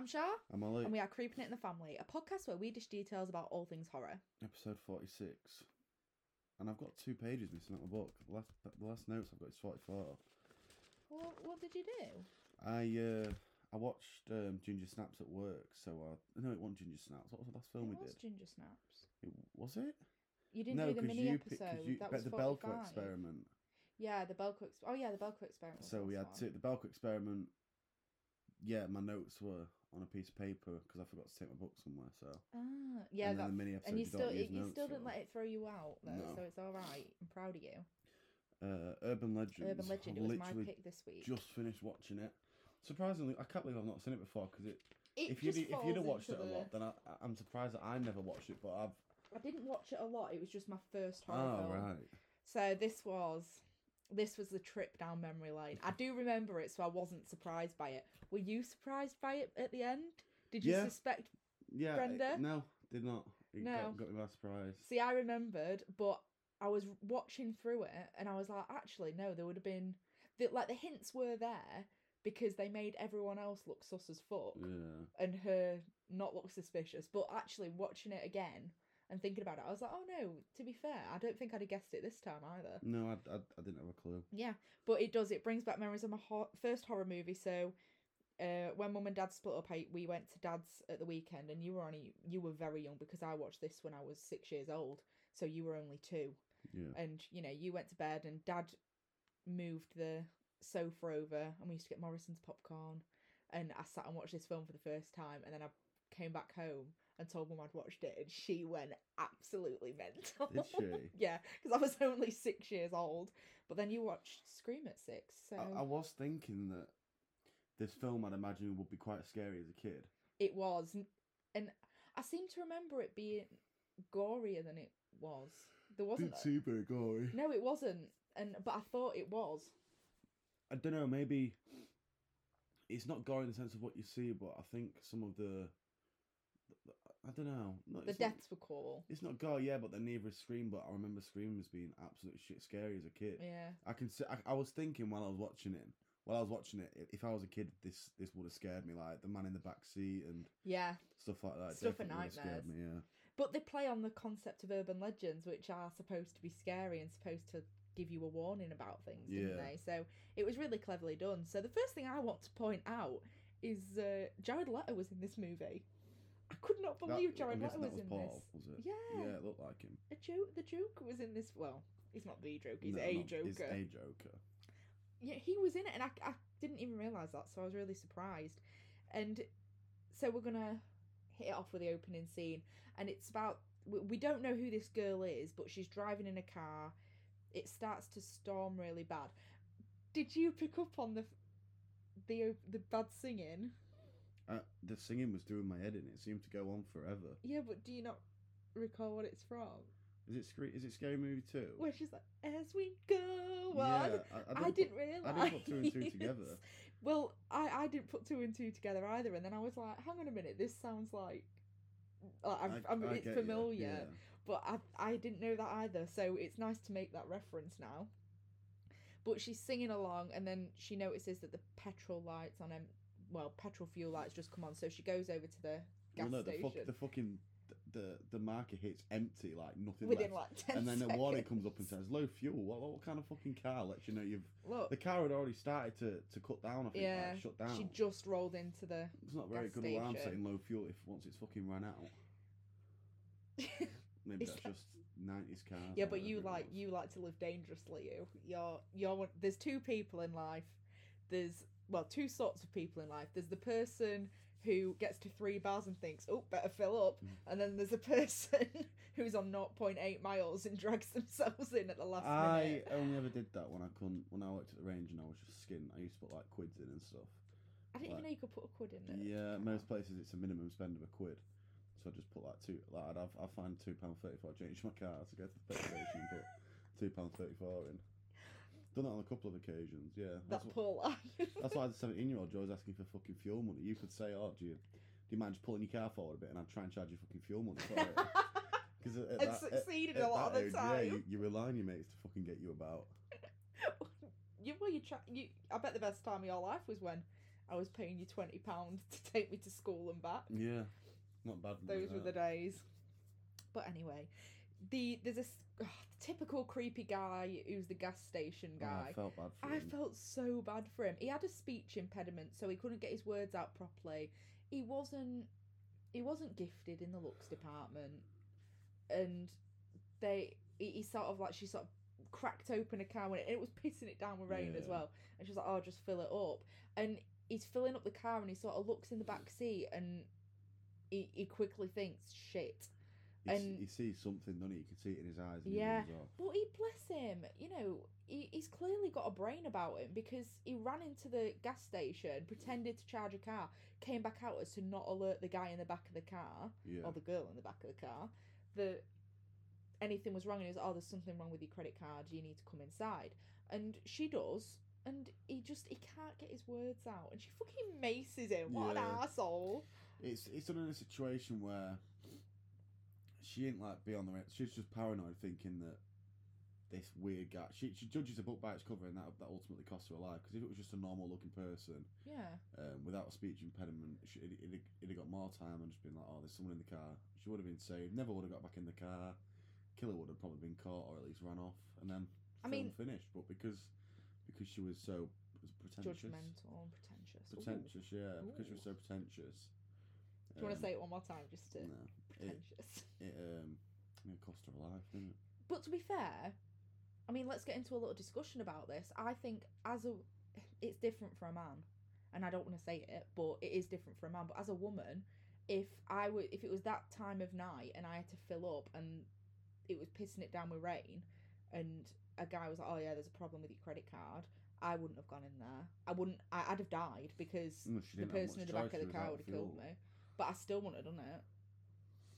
I'm Shah, I'm Ollie. and we are Creeping It in the Family, a podcast where we dish details about all things horror. Episode 46. And I've got two pages missing out my book. The last, the last notes I've got is 44. What, what did you do? I uh, I watched um, Ginger Snaps at work, so I... No, it wasn't Ginger Snaps. What was the last film it we was did? Ginger Snaps. It, was it? You didn't no, do the mini you episode. You, that was the Belko experiment. Yeah, the Belko. Ex- oh yeah, the Belko experiment. So we had to... The Belko experiment... Yeah, my notes were on a piece of paper because I forgot to take my book somewhere, so... Ah, yeah, and that. the mini episode And you you still don't you still didn't let it throw you out though, No. so it's all right. I'm proud of you. Uh, Urban Legends. Urban Legend. It was my pick this week. Just finished watching it. Surprisingly, I can't believe I've not seen it before because it It if you'd if you'd have watched it a lot, then I, I'm surprised that I never watched it. But I've I didn't watch it a lot. It was just my first horror oh film. right, So this was this was the trip down memory lane. I do remember it, so I wasn't surprised by it. Were you surprised by it at the end? Did you Yeah. suspect? yeah. it- Brenda? no, did not. It No. got, got me by surprise. See, I remembered, but I was watching through it, and I was like, actually, no, there would have been the, like the hints were there because they made everyone else look sus as fuck Yeah, and her not look suspicious. But actually, watching it again and thinking about it, I was like, oh no. To be fair, I don't think I'd have guessed it this time either. no, I, I, I didn't have a clue. Yeah, but it does. It brings back memories of my ho- first horror movie. So, uh, when mum and dad split up, I, we went to dad's at the weekend, and you were only you were very young because I watched this when I was six years old. So you were only two, Yeah, and you know you went to bed, and dad moved the sofa over, and we used to get Morrison's popcorn, and I sat and watched this film for the first time, and then I came back home and told mum I'd watched it, and she went absolutely mental. Did she? yeah, because I was only six years old. But then you watched Scream at six, so I, I was thinking that this film I'd imagine would be quite scary as a kid. it was, and I seem to remember it being gorier than it was. There wasn't. Didn't seem gory. No, it wasn't, and but I thought it was. I don't know. Maybe it's not gory in the sense of what you see, but I think some of the- I don't know. No, The it's not- deaths were cool. It's not gore, yeah, but they're neither is Scream. But I remember Scream as being absolutely shit scary as a kid. Yeah, I can say I, I was thinking while I was watching it. While I was watching it, if I was a kid, this this would have scared me. Like the man in the back seat and yeah. stuff like that. Stuff for scared me. Yeah. But they play on the concept of urban legends, which are supposed to be scary and supposed to give you a warning about things, didn't Yeah. they? So it was really cleverly done. So the first thing I want to point out is uh, Jared Leto was in this movie. I could not believe Jared Leto was, in Paul, this. was it? Yeah. Yeah, it looked like him. A joke. The Joker was in this. Well, he's not the Joker. He's No, a not- Joker. He's a Joker. Yeah, he was in it, and I, I didn't even realize that, so I was really surprised. And so we're gonna hit it off with the opening scene, and it's about we, we don't know who this girl is, but she's driving in a car. It starts to storm really bad. Did you pick up on the the the bad singing? Uh, the singing was doing my head in. It seemed to go on forever. Yeah, but do you not recall what it's from? Is it scary? Is it Scary Movie Two? Where she's like, "As we go on." yeah, I, I I didn't didn't put- realise. I didn't put two and two together. Well, I, I didn't put two and two together either, and then I was like, hang on a minute, this sounds like. like, I've, I- I, mean, I it's familiar, yeah. but I I didn't know that either. So it's nice to make that reference now. But she's singing along, and then she notices that the petrol lights on em- well, petrol fuel lights just come on. So she goes over to the gas Well, no, the, station fuck, the fucking the the marker hits empty, like nothing within left. like ten and then seconds. a warning comes up and says low fuel. What, what kind of fucking car lets you know you've Look, the car had already started to, to cut down. I think yeah, like, shut down. she just rolled into the. It's not very good alarm station. saying low fuel if once it's fucking run out. Maybe that's that- just nineties cars. Yeah, but you like you like to live dangerously. You, you're you're one. There's two people in life. There's well, two sorts of people in life. There's the person who gets to three bars and thinks, "Oh, better fill up," Mm. and then there's a person who's on 0.8 miles and drags themselves in at the last I minute. I only ever did that when I couldn't when I worked at the range and I was just skint. I used to put like quids in and stuff. I didn't even know you could put a quid in it. Yeah, most places it's a minimum spend of a quid. So I just put like two. Like I'd have, I find two pound thirty four change in my car to go to the petrol station and put two pound thirty four in. Done that on a couple of occasions. Yeah, That that's what, poor life. that's why the seventeen year old Joe's asking for fucking fuel money. You could say, "Oh, do you, do you mind just pulling your car forward a bit and I'd try and charge you fucking fuel money for it?" Because at, at and that- at- succeeded at a lot of the age, time. Yeah, you, you rely on your mates to fucking get you about. you, well, you, try, you. I bet the best time of your life was when I was paying you twenty pounds to take me to school and back. Yeah, not bad. Those were the days. But anyway, the there's this ugh, typical creepy guy who's the gas station Oh, guy. I felt bad for I him. felt so bad for him. He had a speech impediment, so he couldn't get his words out properly. He wasn't he wasn't gifted in the looks department, and they he, he sort of like she sort of cracked open a can and it was pissing it down with rain as well, and she was like, "Oh, just fill it up." And he's filling up the car, and he sort of looks in the back seat, and he he quickly thinks, "Shit." And- he sees something, doesn't he? You can see it in his eyes. And Yeah. He. But he bless him, you know, he, he's clearly got a brain about him because he ran into the gas station, pretended to charge a car, came back out as to not alert the guy in the back of the car Yeah. or the girl in the back of the car that anything was wrong and he was oh there's something wrong with your credit card you need to come inside and she does and he just he can't get his words out and she fucking maces him what Yeah. an asshole It's it's done in a situation where she ain't like be on the. Rent she's just paranoid, thinking that this weird guy. She she judges a book by its cover, and that that ultimately costs her her life. Because if it was just a normal looking person yeah um, without a speech impediment, she, it, it'd, it'd have got more time and just been like, oh, there's someone in the car. She would have been saved. Never would have got back in the car. Killer would have probably been caught or at least ran off, and then I mean- finished. But because because she was so pretentious, judgmental and pretentious Ooh. pretentious, yeah, because she was so pretentious. do you want um, to say it one more time just to No, it, pretentious it um it cost her life, didn't it? But to be fair, I mean, let's get into a little discussion about this. I think as a, it's different for a man, and I don't want to say it, but it is different for a man. But as a woman, if I would, if it was that time of night and I had to fill up and it was pissing it down with rain, and a guy was like, "Oh yeah, there's a problem with your credit card," I wouldn't have gone in there. I wouldn't. I, I'd have died because No, the person in the back of the car would have killed me. But I still wouldn't have done it.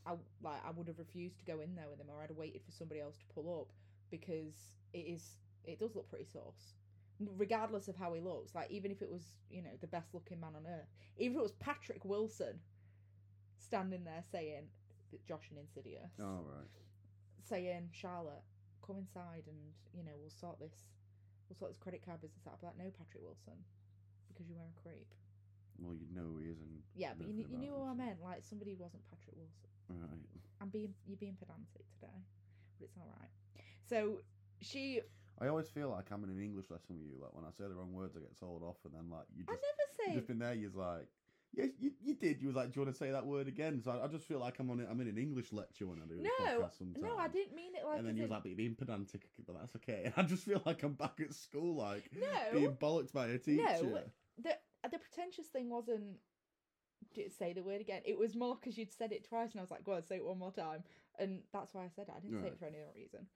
I like I would have refused to go in there with him, or I'd have waited for somebody else to pull up because it is it does look pretty sus. Regardless of how he looks, like even if it was you know the best looking man on earth, even if it was Patrick Wilson standing there saying that Josh and Insidious, Oh right. saying Charlotte, come inside and you know we'll sort this, we'll sort this credit card business out. I'd like, no, Patrick Wilson, because you were a creep. Well, you know who he is, and Yeah, but you, kn- you knew who I meant. Like somebody wasn't Patrick Wilson. Right. I'm being you're being pedantic today, but it's all right. So she, I always feel like I'm in an English lesson with you. Like when I say the wrong words, I get told off, and then like you I just never you say just been there. You're like, yes, you, you did. You was like, do you want to say that word again? So I, I just feel like I'm on. it. I'm in an English lecture when I do no, no. I didn't mean it like. and then you was in- like, but you're being pedantic, but that's okay. And I just feel like I'm back at school, like no, being bollocked by a teacher. No, the the pretentious thing wasn't. Did say the word again? It was more because you'd said it twice, and I was like, "Go on, say it one more time," and that's why I said it. I didn't say Right. it for any other reason.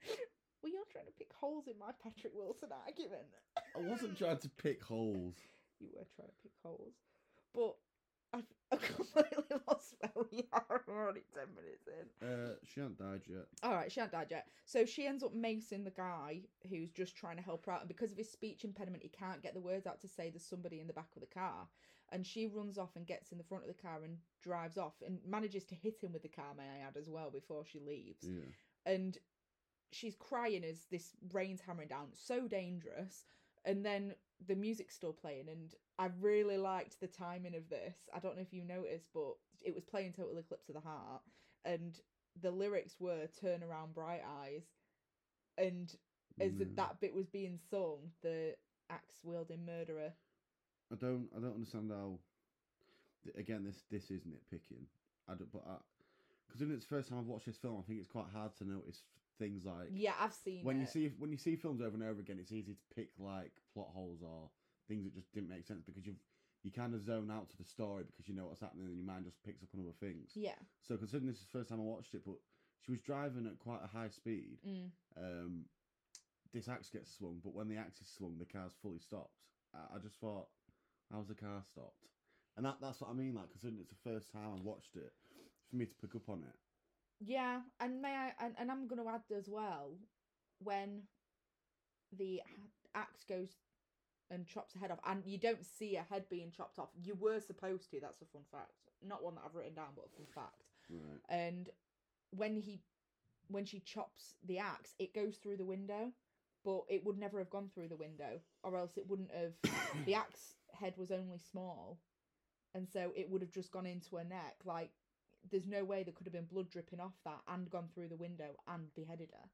well, you're trying to pick holes in my Patrick Wilson argument. I wasn't trying to pick holes. you were trying to pick holes, but I've, I completely lost where we are. We're already ten minutes in. Uh, she hasn't died yet. All right, she hasn't died yet. So she ends up macing the guy who's just trying to help her out, and because of his speech impediment, he can't get the words out to say there's somebody in the back of the car. And she runs off and gets in the front of the car and drives off, and manages to hit him with the car, may I add, as well, before she leaves. Yeah. And she's crying as this rain's hammering down, so dangerous. And then the music's still playing, and I really liked the timing of this. I don't know if you noticed, but it was playing Total Eclipse of the Heart, and the lyrics were "Turn around, bright eyes," and as that bit was being sung, the axe wielding murderer. I don't. I don't understand how. Again, this this is nitpicking. I don't. But because it's the first time I've watched this film, I think it's quite hard to notice things like Yeah, I've seen when you see when you see films over and over again. It's easy to pick like plot holes or things that just didn't make sense because you've you kind of zone out to the story because you know what's happening and your mind just picks up on other things. Yeah. So considering this is the first time I watched it, but she was driving at quite a high speed. Mm. Um, this axe gets swung, but when the axe is swung, the car's fully stopped. I, I just thought, how's the car stopped? And that that's what I mean. Like, considering it's the first time I watched it, for me to pick up on it. Yeah, and may I and, and I'm gonna add as well when the axe goes and chops a head off, and you don't see a head being chopped off. You were supposed to. That's a fun fact. Not one that I've written down, but a fun fact. Right. And when he, when she chops the axe, it goes through the window, but it would never have gone through the window, or else it wouldn't have. the axe head was only small, and so it would have just gone into her neck. Like, there's no way there could have been blood dripping off that and gone through the window and beheaded her.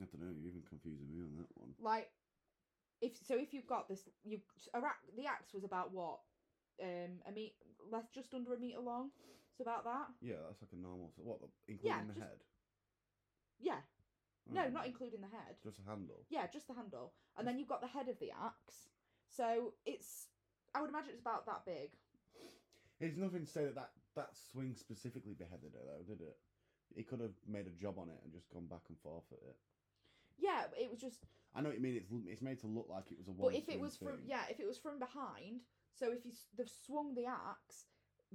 I don't know. You're even confusing me on that one. Like, if so, if you've got this, you the axe was about what, um, a meet less just under a meter long. It's about that. Yeah, that's like a normal. So what? Including the just- head? Yeah. No, Oh, not including the head. Just a handle. Yeah, just the handle, and then you've got the head of the axe. So it's, I would imagine it's about that big. It's nothing to say that that, that swing specifically beheaded her, though, did it? He could have made a job on it and just gone back and forth at it. Yeah, it was just. I know what you mean. It's it's made to look like it was a But if it was from yeah, if it was from behind, so if you they've swung the axe,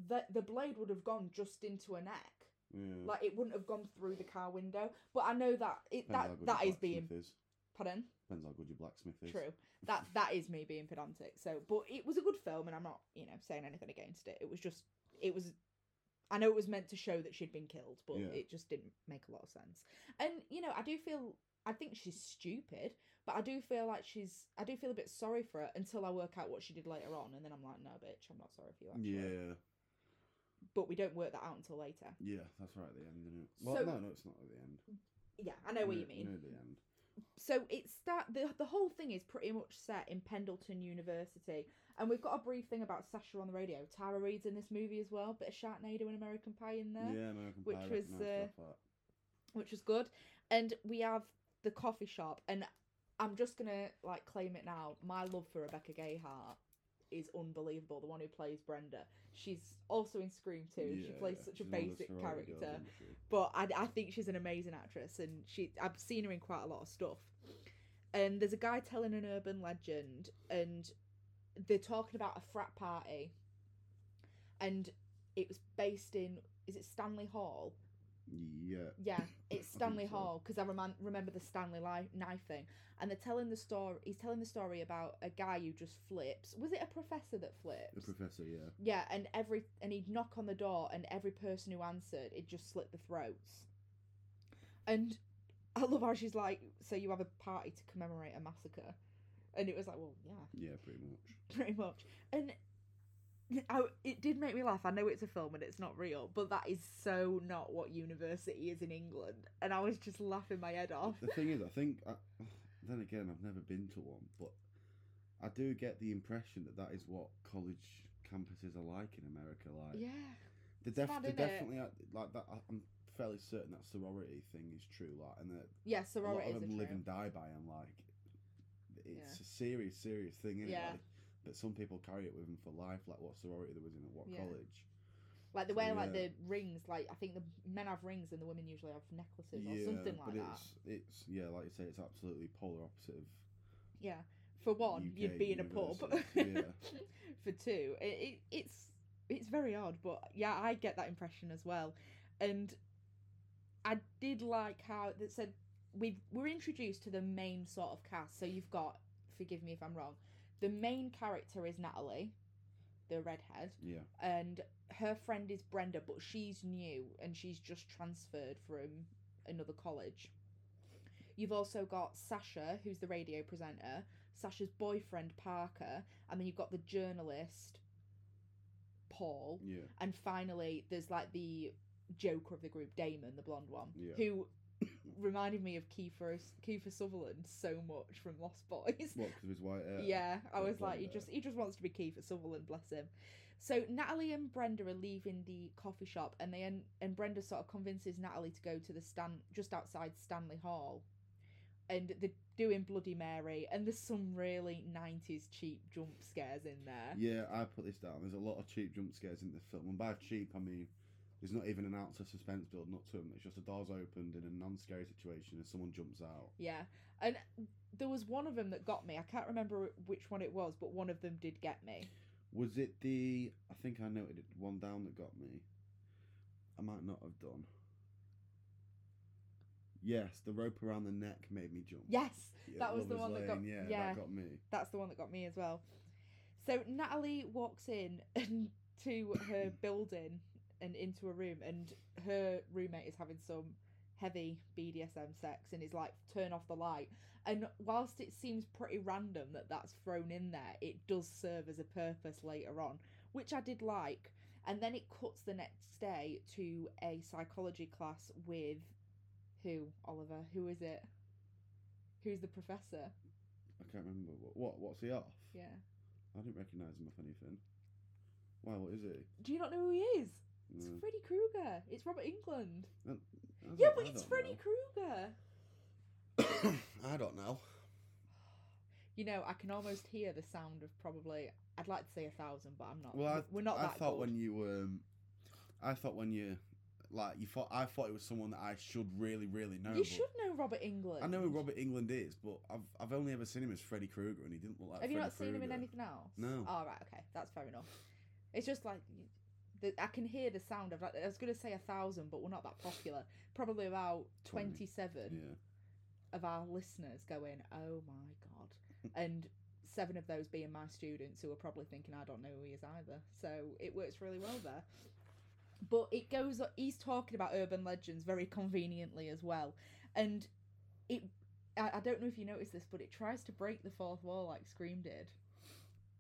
that the blade would have gone just into a neck. yeah. Like it wouldn't have gone through the car window. But I know that it Depends that that is being is. pardon. Depends how good your blacksmith is. True. That that is me being pedantic. So, but it was a good film, and I'm not, you know, saying anything against it. It was just, it was. I know it was meant to show that she'd been killed, but Yeah. it just didn't make a lot of sense. And you know, I do feel, I think she's stupid, but I do feel like she's, I do feel a bit sorry for her until I work out what she did later on, and then I'm like, no, bitch, I'm not sorry for you. Actually. Yeah, But we don't work that out until later. yeah, that's right at the end, isn't it? Well, So- no, no, it's not at the end. Yeah, I know what you mean. Near the end. So it start the the whole thing is pretty much set in Pendleton University, and we've got a brief thing about Sasha on the radio. Tara Reid's in this movie as well, bit of Sharknado and American Pie in there, Yeah, American which Pie. was, uh, which was good. And we have the coffee shop, and I'm just gonna like claim it now. My love for Rebecca Gayheart is unbelievable. The one who plays Brenda. She's also in Scream too. she plays yeah, such a basic character girls, but I, I think she's an amazing actress and she I've seen her in quite a lot of stuff. And there's a guy telling an urban legend and they're talking about a frat party and it was based in is it Stanley Hall? Yeah. Yeah, it's Stanley so. Hall because I rem- remember the Stanley li- knife thing. And they're telling the story. He's telling the story about a guy who just flips. Was it a professor that flips? A professor, yeah. Yeah, and every and he'd knock on the door, and every person who answered, it just slit the throats. And I love how she's like, "So you have a party to commemorate a massacre," and it was like, "Well, yeah, Yeah, pretty much. pretty much." And I, it did make me laugh. I know it's a film and it's not real, but that is so not what university is in England, and I was just laughing my head off. The thing is, I think. I, then again, I've never been to one, but I do get the impression that that is what college campuses are like in America. Like, Yeah, they def- mad, they innit? definitely are, like that. I'm fairly certain that sorority thing is true. Like, and that yeah, a lot of them true. live and die by them. Like, it's Yeah. a serious, serious thing. Isn't Yeah. It? Like, but some people carry it with them for life. Like, what sorority there was in at what Yeah. college. Like the So, way like yeah. the rings, like I think the men have rings and the women usually have necklaces or yeah, something like but that. it's it's yeah, like you say, it's absolutely polar opposite of Yeah. For one, you'd be in a pub. universities, For two, it, it it's it's very odd, but yeah, I get that impression as well. And I did like how that said we we're introduced to the main sort of cast. So you've got, forgive me if I'm wrong, the main character is Natalie, the redhead, yeah. and her friend is Brenda, but she's new and she's just transferred from another college. You've also got Sasha, who's the radio presenter, Sasha's boyfriend Parker, and then you've got the journalist Paul, Yeah. and finally there's like the joker of the group, Damon, the blonde one, Yeah. who reminded me of Kiefer Kiefer Sutherland so much from Lost Boys. What? Because of his white hair. Yeah, I was like, he blonde uh, just he just wants to be Kiefer Sutherland, bless him. So Natalie and Brenda are leaving the coffee shop, and they and, and Brenda sort of convinces Natalie to go to the stand just outside Stanley Hall, and they're doing Bloody Mary, and there's some really '90s cheap jump scares in there. Yeah, I put this down. There's a lot of cheap jump scares in the film, and by cheap I mean there's not even an ounce of suspense building up to them. It's just the doors opened in a non-scary situation and someone jumps out. Yeah, and there was one of them that got me. I can't remember which one it was, but one of them did get me. Was it the? I think I noted it. One down that got me. I might not have done. Yes, the rope around the neck made me jump. Yes, Yeah, that was the one that got- Lane, Yeah, yeah. that got me. that's the one that got me as well. So Natalie walks in and to her building and into a room, and her roommate is having some heavy BDSM sex, and is like, "Turn off the light." And whilst it seems pretty random that that's thrown in there, it does serve as a purpose later on, which I did like. And then it cuts the next day to a psychology class with who Oliver? Who is it? Who's the professor? I can't remember what. What? What's he off? Yeah. I didn't recognise him off anything. Why? What is he? Do you not know who he is? It's No. Freddy Krueger. It's Robert Englund. Yeah, but I it's Freddy. Krueger. I don't know. You know, I can almost hear the sound of probably. I'd like to say a thousand, but I'm not. Well, I, We're not that. I thought good. when you um, I thought when you, like you thought I thought it was someone that I should really really know. you should know Robert Englund. I know who Robert Englund is, but I've I've only ever seen him as Freddy Krueger, and he didn't look like. Have you Freddy not seen him in anything else? No. Oh right, okay, that's fair enough. It's just like. The, I can hear the sound of. Like, I was going to say a thousand, but we're not that popular. Probably about Twenty. twenty-seven. Yeah. of our listeners going, "Oh my god," and seven of those being my students who are probably thinking, "I don't know who he is either." So it works really well there. But it goes. He's talking about urban legends very conveniently as well, and it. I, I don't know if you noticed this, but it tries to break the fourth wall like Scream did.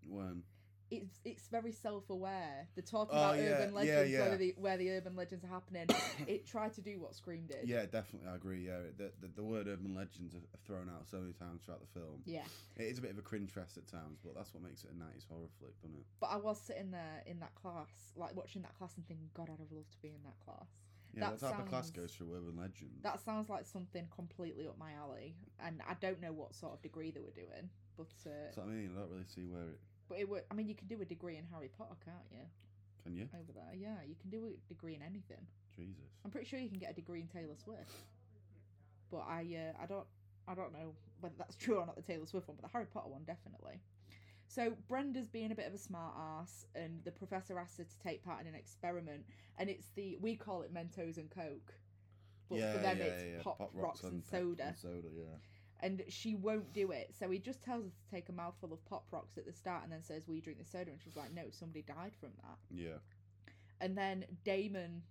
When It's it's very self aware. They're talking Oh, about yeah, urban legends, yeah. where the where the urban legends are happening. it tried to do what Scream did. yeah, definitely, I agree. Yeah, the the, the word urban legends are thrown out so many times throughout the film. Yeah. It is a bit of a cringe fest at times, but that's what makes it a nineties horror flick, doesn't it? But I was sitting there in that class, like watching that class and thinking, God, I'd have loved to be in that class. Yeah, That that, type of class goes through urban legends. That sounds like something completely up my alley, and I don't know what sort of degree they were doing, but uh, what I mean. I don't really see where it. But it were. I mean, you can do a degree in Harry Potter, can't you? Can you? Over there, yeah, you can do a degree in anything. Jesus. I'm pretty sure you can get a degree in Taylor Swift, but I, uh, I don't, I don't know whether that's true or not. The Taylor Swift one, but the Harry Potter one definitely. So Brenda's being a bit of a smart ass, and the professor asks her to take part in an experiment, and it's the we call it Mentos and Coke, but yeah, for them yeah, it's yeah. pop, rocks, and pep- soda, and soda, yeah. And she won't do it. So he just tells her to take a mouthful of pop rocks at the start, and then says, "We drink the soda," and she's like, "No, somebody died from that." Yeah. And then Damon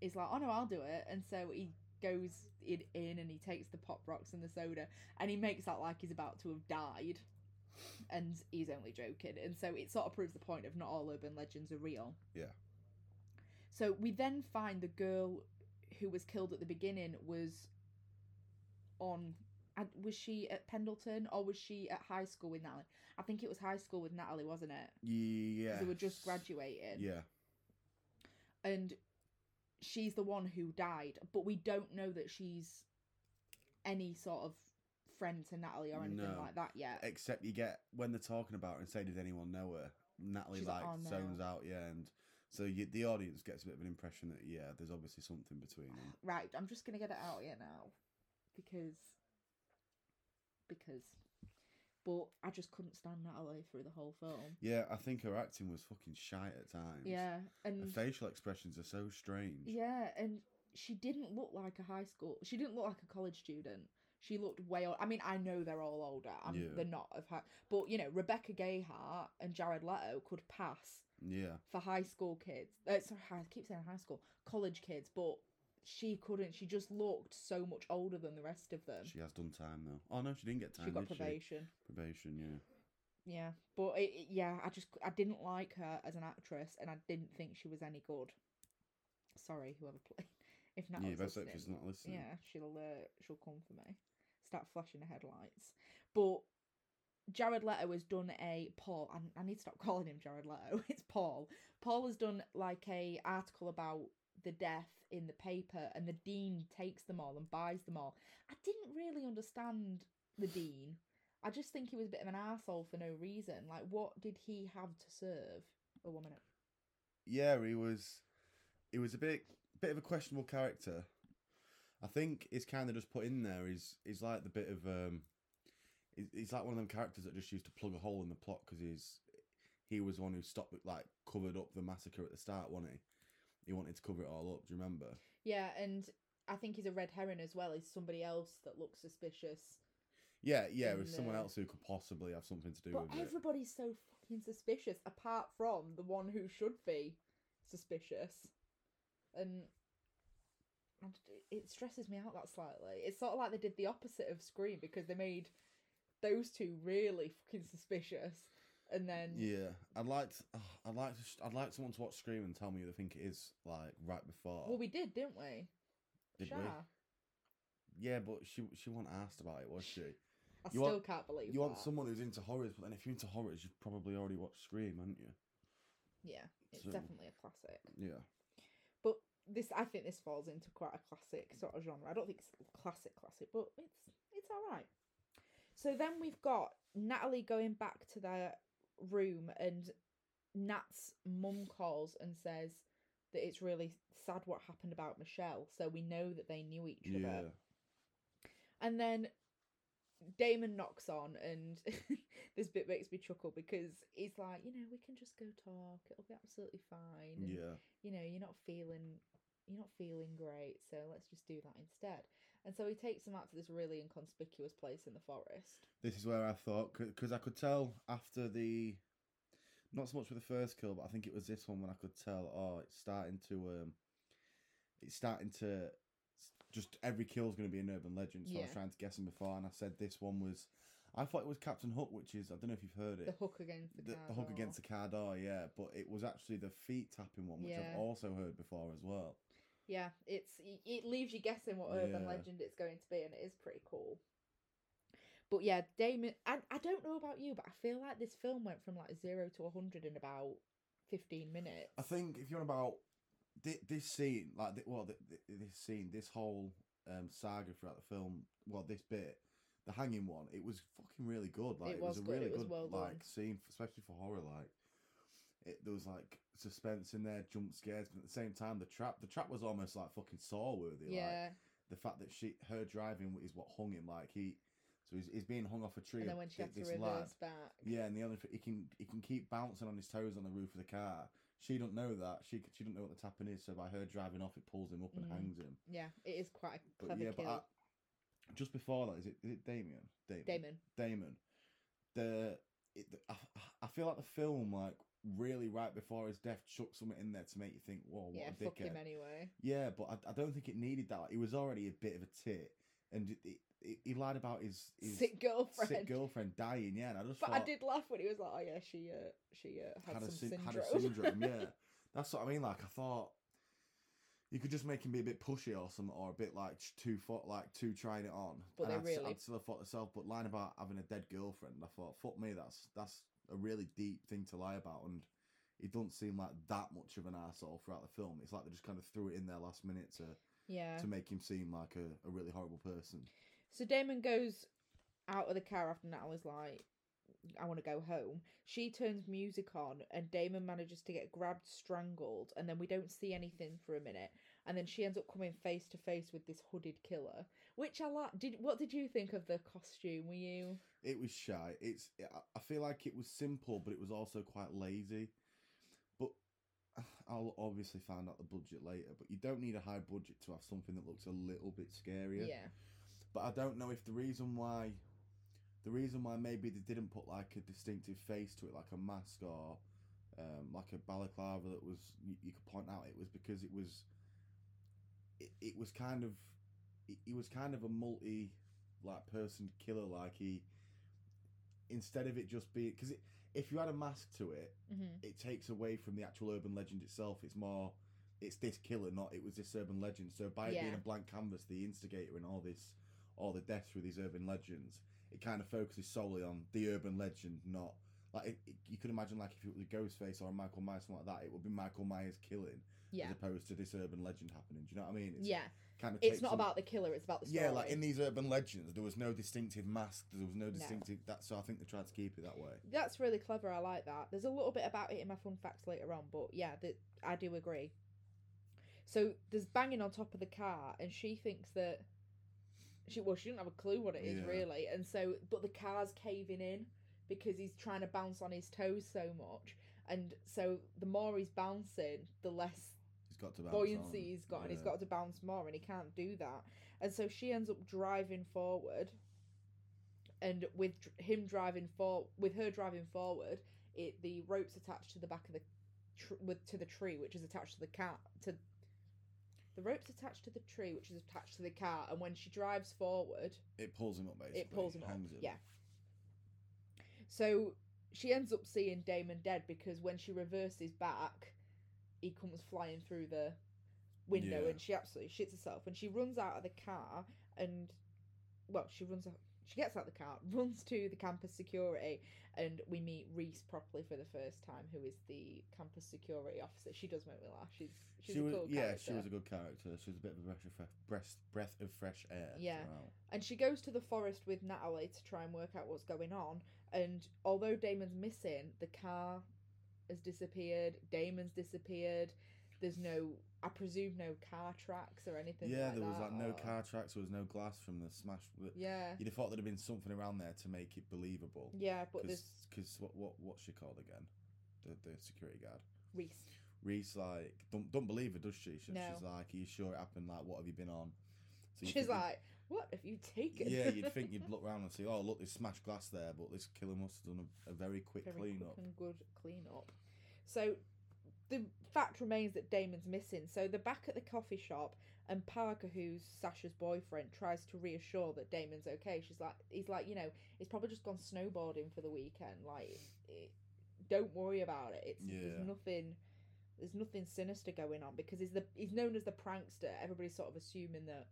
is like, "Oh no, I'll do it," and so he goes in, in and he takes the pop rocks and the soda, and he makes out like he's about to have died, and he's only joking, and so it sort of proves the point of not all urban legends are real. Yeah. So we then find the girl who was killed at the beginning was on. Was she at Pendleton or was she at high school with Natalie? I think it was high school with Natalie, wasn't it? Yeah. They were just graduating Yeah. and she's the one who died, but we don't know that she's any sort of friend to Natalie or anything No. like that yet. Except you get when they're talking about her and say, "Did anyone know her?" Natalie She's like, like, "Oh, no." zones out, yeah, and so you, the audience gets a bit of an impression that yeah, there's obviously something between them. Right, I'm just gonna get it out here now because because but I just couldn't stand Natalie through the whole film. Yeah, I think her acting was fucking shite at times. Yeah, Her and facial expressions are so strange. yeah, and she didn't look like a high school. She didn't look like a college student. She looked way old. I mean, I know they're all older. I'm, Yeah. They're not of high, but you know, Rebecca Gayheart and Jared Leto could pass Yeah. for high school kids. Uh, sorry, I keep saying high school, college kids, but she couldn't. She just looked so much older than the rest of them. She has done time though. Oh no, she didn't get time. She got probation. She? Probation, yeah. Yeah, but it, it- yeah, I just I didn't like her as an actress, and I didn't think she was any good. Sorry, whoever played. If not, yeah, best actress not listening. yeah, she'll uh, she'll come for me. Start flashing the headlights. But Jared Leto has done a Paul. I, I need to stop calling him Jared Leto. It's Paul. Paul has done like a article about the death in the paper, and the dean takes them all and buys them all. I didn't really understand the dean. I just think he was a bit of an asshole for no reason. Like, what did he have to serve? A woman. Yeah, he was. He was a bit, bit of a questionable character. I think it's kind of just put in there. Is is like the bit of um, he's, he's like one of them characters that just used to plug a hole in the plot because he's he was the one who stopped like covered up the massacre at the start, wasn't he? He wanted to cover it all up. Do you remember? Yeah, and I think he's a red herring as well. He's somebody else that looks suspicious. Yeah, yeah. It was And, someone else who could possibly have something to do But with it. everybody's so fucking suspicious, apart from the one who should be suspicious. And it stresses me out that slightly. It's sort of like they did the opposite of Scream because they made those two really fucking suspicious, and then Yeah, I'd like. To, oh, I'd like to. I'd like someone to watch Scream and tell me who they think it is. Like right before. well, we did, didn't we? Did Shah. we? Yeah, but she she wasn't asked about it, was she? I You still want- can't believe You want someone who's into horrors, but then if you're into horrors, you've probably already watched Scream, haven't you? Yeah, it's So- definitely a classic. Yeah. But this, I think this falls into quite a classic sort of genre. I don't think it's classic, classic, but it's it's all right. So then we've got Natalie going back to their room, and Nat's mum calls and says that it's really sad what happened about Michelle. So we know that they knew each Yeah. other. And then Damon knocks on, and this bit makes me chuckle because he's like, you know, we can just go talk. It'll be absolutely fine. and Yeah. you know, you're not feeling you're not feeling great, so let's just do that instead. And so he takes them out to this really inconspicuous place in the forest. This is where I thought because I could tell after the, not so much with the first kill, but I think it was this one when I could tell. Oh, it's starting to um, it's starting to just every kill's going to be an urban legend. So I was trying to guess them before, and I said this one was. I thought it was Captain Hook, which is I don't know if you've heard it. The hook against the, the, the hook against the car door, yeah, but it was actually the feet tapping one, which Yeah. I've also heard before as well. Yeah, it's it leaves you guessing what urban Yeah. legend it's going to be, and it is pretty cool. But yeah, Damon, and I don't know about you, but I feel like this film went from like zero to hundred in about fifteen minutes. I think if you're on about thi- this scene, like well, thi- thi- this scene, this whole um, saga throughout the film, well, this bit, the hanging one, it was fucking really good. Like It it, was, was a good, really was good well done. like scene, especially for horror. Like it, there was like suspense in there, jump scares, but at the same time, the trap, the trap was almost like fucking saw worthy. Like yeah, the fact that she, her driving is what hung him. Like he, so he's, he's being hung off a tree. and then when she had to reverse back, yeah, and the other he can he can keep bouncing on his toes on the roof of the car. She don't know that. She she don't know what the tapping is. So by her driving off, it pulls him up and Mm. hangs him. yeah, it is quite a But yeah, kill. but I, just before that, is it is it Damien? Damien. Damon, Damon. The, it, I, I feel like the film like really right before his death chucked something in there to make you think, whoa, what yeah, a fuck him anyway. Yeah, but I, I don't think it needed that. He was already a bit of a tit, and it, it, it, he lied about his, his Sick girlfriend. sick girlfriend dying. Yeah, and I just But thought I did laugh when he was like, "Oh yeah, she uh, she uh, had, had, a some syn- syndrome." had a syndrome. Yeah, that's what I mean. Like I thought you could just make him be a bit pushy or something, or a bit like too fo- like too trying it on. But and they I'd, really- I'd still have thought myself, but lying about having a dead girlfriend, I thought, fuck me, that's that's a really deep thing to lie about, and it doesn't seem like that much of an asshole throughout the film. It's like they just kind of threw it in there last minute to yeah. to make him seem like a, a really horrible person. So Damon goes out of the car after Natalie's like, I want to go home. She turns music on, and Damon manages to get grabbed, strangled, and then we don't see anything for a minute. And then she ends up coming face to face with this hooded killer, which I like. Did what did you think of the costume? Were you? It was shy. It's. I- feel like it was simple, but it was also quite lazy. But I'll obviously find out the budget later. But you don't need a high budget to have something that looks a little bit scarier. Yeah, But I don't know if the reason why, the reason why maybe they didn't put like a distinctive face to it, like a mask or um, like a balaclava that was you, you could point out, it was because it was. It, it was kind of, it, he was kind of a multi, like person killer. Like he, instead of it just being because if you had a mask to it, hmm it takes away from the actual urban legend itself. It's more, it's this killer, not it was this urban legend. So by it being a blank canvas, the instigator and all this, all the deaths through these urban legends, it kind of focuses solely on the urban legend, not like it, it- you could imagine like if it was a Ghostface or a Michael Myers, something like that, it would be Michael Myers killing yeah, as opposed to this urban legend happening. Do you know what I mean? It's yeah. kind of It's not some- about the killer; it's about the story. yeah, like in these urban legends, there was no distinctive mask. There was no distinctive that. So I think they tried to keep it that way. That's really clever. I like that. There's a little bit about it in my fun facts later on, but yeah, that I do agree. So there's banging on top of the car, and she thinks that she well, she didn't have a clue what it is Yeah. really, and so but the car's caving in because he's trying to bounce on his toes so much, and so the more he's bouncing, the less He's got to bounce buoyancy on. he's got, and he's Yeah. got to bounce more, and he can't do that. And so she ends up driving forward, and with him driving for, with her driving forward, it the ropes attached to the back of the, tr- with to the tree, which is attached to the cat to. The ropes attached to the tree, which is attached to the car, and when she drives forward, It pulls him up basically. it pulls him up. him. Yeah. So she ends up seeing Damon dead because when she reverses back, he comes flying through the window Yeah. and she absolutely shits herself. And she runs out of the car and, well, she runs out. She gets out of the car, runs to the campus security, and we meet Reese properly for the first time, who is the campus security officer. She does make me laugh. She's she's she a was, cool yeah, character. she was a good character. She was a bit of a breath of fresh, breath, breath of fresh air. Yeah. throughout. And she goes to the forest with Natalie to try and work out what's going on. And although Damon's missing, the car has disappeared. Damon's disappeared. There's no, I presume, no car tracks or anything. Yeah, like there was that, like no or- car tracks. There was no glass from the smash. Yeah, You'd have thought there'd have been something around there to make it believable. yeah, but there's Because what what what's she called again? The the security guard. Reese. Reese like don't don't believe her, does she? she No. She's like, Are you sure it happened? Like, what have you been on? So you She's like, "What have you taken?" yeah, you'd think you'd look around and see, oh look, there's smashed glass there, but this killer must have done a, a very quick very clean quick up. and good clean up. So the fact remains that Damon's missing. So they're back at the coffee shop, and Parker, who's Sasha's boyfriend, tries to reassure that Damon's okay. She's like, he's like, you know, he's probably just gone snowboarding for the weekend. Like, it, don't worry about it. It's Yeah. there's nothing. There's nothing sinister going on because he's the he's known as the prankster. Everybody's sort of assuming that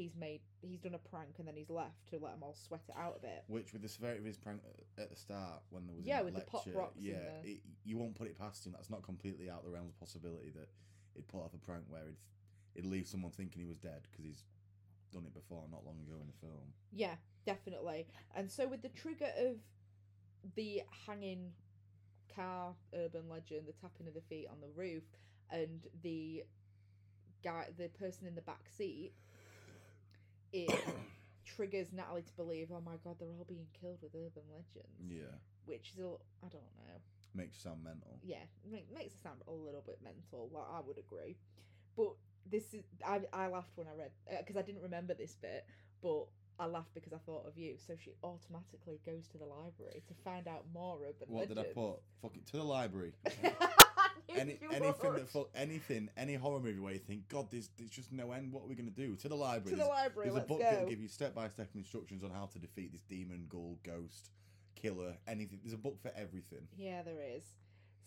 he's made he's done a prank and then he's left to let them all sweat it out a bit. Which, with the severity of his prank at the start, when there was Yeah, with that the pop lecture, rocks yeah, the- it, you won't put it past him. That's not completely out of the realms of possibility that he'd pull off a prank where he'd he'd leave someone thinking he was dead because he's done it before, not long ago in the film. Yeah, definitely. And so with the trigger of the hanging car urban legend, the tapping of the feet on the roof, and the guy, the person in the back seat, it triggers Natalie to believe, oh my god, they're all being killed with urban legends. Yeah, Which is a little, I don't know. makes you sound mental. Yeah, make, makes it sound a little bit mental. Like I would agree, but this is I I laughed when I read uh, because I didn't remember this bit, but I laughed because I thought of you. So she automatically goes to the library to find out more urban What did I put? Fuck it to the library. Any, anything that fuck anything, any horror movie where you think, God, there's there's just no end. What are we gonna do? To the library. to the There's- library. There's let's a book that'll give you step by step instructions on how to defeat this demon, ghoul, ghost, killer, anything. There's a book for everything. Yeah, there is.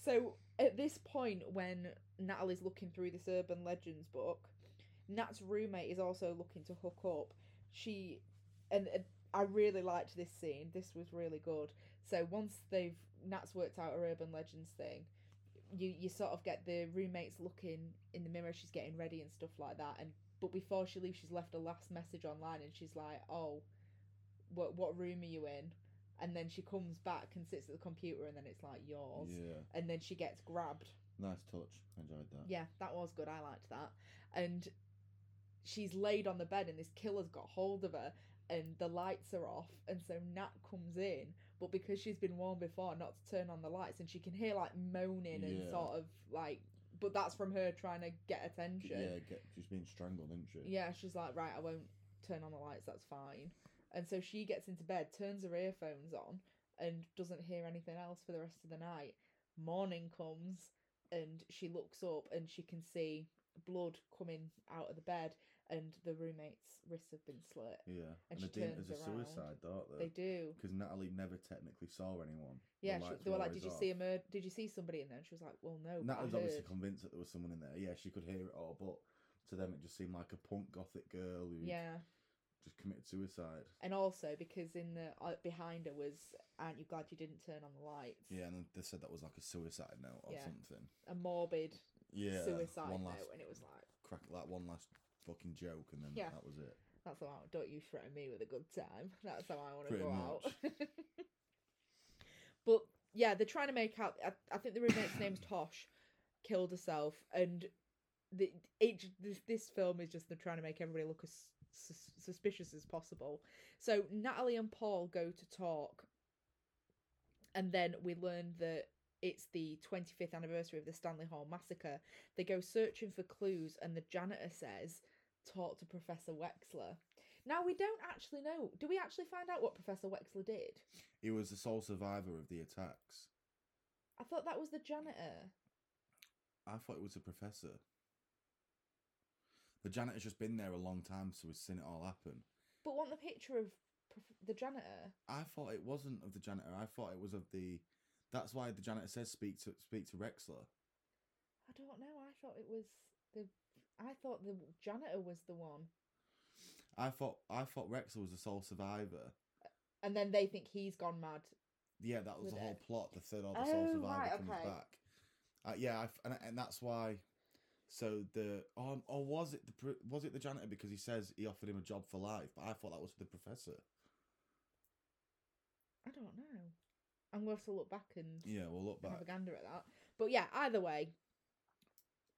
So at this point, when Natalie's looking through this urban legends book, Nat's roommate is also looking to hook up. She and uh, I really liked this scene. This was really good. So once they've Nat's worked out her urban legends thing, you you sort of get the roommates looking in the mirror. She's getting ready and stuff like that. And but before she leaves, she's left a last message online, and she's like, "Oh, what what room are you in?" And then she comes back and sits at the computer, and then it's like yours. Yeah, And then she gets grabbed. nice touch. Enjoyed that. Yeah, that was good. I liked that. And she's laid on the bed, and this killer's got hold of her, and the lights are off. And so Nat comes in, but because she's been warned before not to turn on the lights, and she can hear like moaning and Yeah. sort of like, but that's from her trying to get attention. Yeah, get just being strangled, isn't she? Yeah, she's like, right, I won't turn on the lights, that's fine. And so she gets into bed, turns her earphones on, and doesn't hear anything else for the rest of the night. Morning comes, and she looks up and she can see blood coming out of the bed, and the roommate's wrists have been slit. Yeah, And and, she the demon turns is a around. suicide, don't They they? do. Because Natalie never technically saw anyone. Yeah, she, lights they were like, always "Did you off. see a murder? Did you see somebody in there?" And she was like, "Well, no." but I Natalie's obviously heard." convinced that there was someone in there. Yeah, she could hear it all, but to them it just seemed like a punk gothic girl who Yeah, just committed suicide. and also because in the uh, behind her was, "Aren't you glad you didn't turn on the lights?" Yeah, and they said that was like a suicide note or Yeah. something. a morbid Yeah, suicide one note, and it was like, crack, like one last fucking joke, and then Yeah. that was it. "That's how I, don't you threaten me with a good time. That's how I want to go out." but yeah, they're trying to make out. I, I think the roommate's name's Tosh, killed herself, and the it this this film is just they're trying to make everybody look as sus- suspicious as possible. So Natalie and Paul go to talk, and then we learn that it's the 25th anniversary of the Stanley Hall massacre. They go searching for clues, and the janitor says, "Talk to Professor Wexler." Now we don't actually know. Do we actually find out what Professor Wexler did? He was the sole survivor of the attacks. I thought that was the janitor. I thought it was the professor. The janitor's just been there a long time, so he's seen it all happen. But want the picture of prof- the janitor? I thought it wasn't of the janitor. I thought it was of the. That's why the janitor says speak to speak to Rexler. I don't know. I thought it was the. I thought the janitor was the one, I thought I thought Wexler was the sole survivor. and then they think he's gone mad. Yeah, that was the whole it. plot. The third or the sole Oh, survivor right, comes okay. back. Uh, yeah, I and, and that's why. So the or, or was it the was it the janitor because he says he offered him a job for life, but I thought that was the professor. I don't know. I'm going to have to look back and Yeah, we'll look have back. a gander at that. But yeah, either way,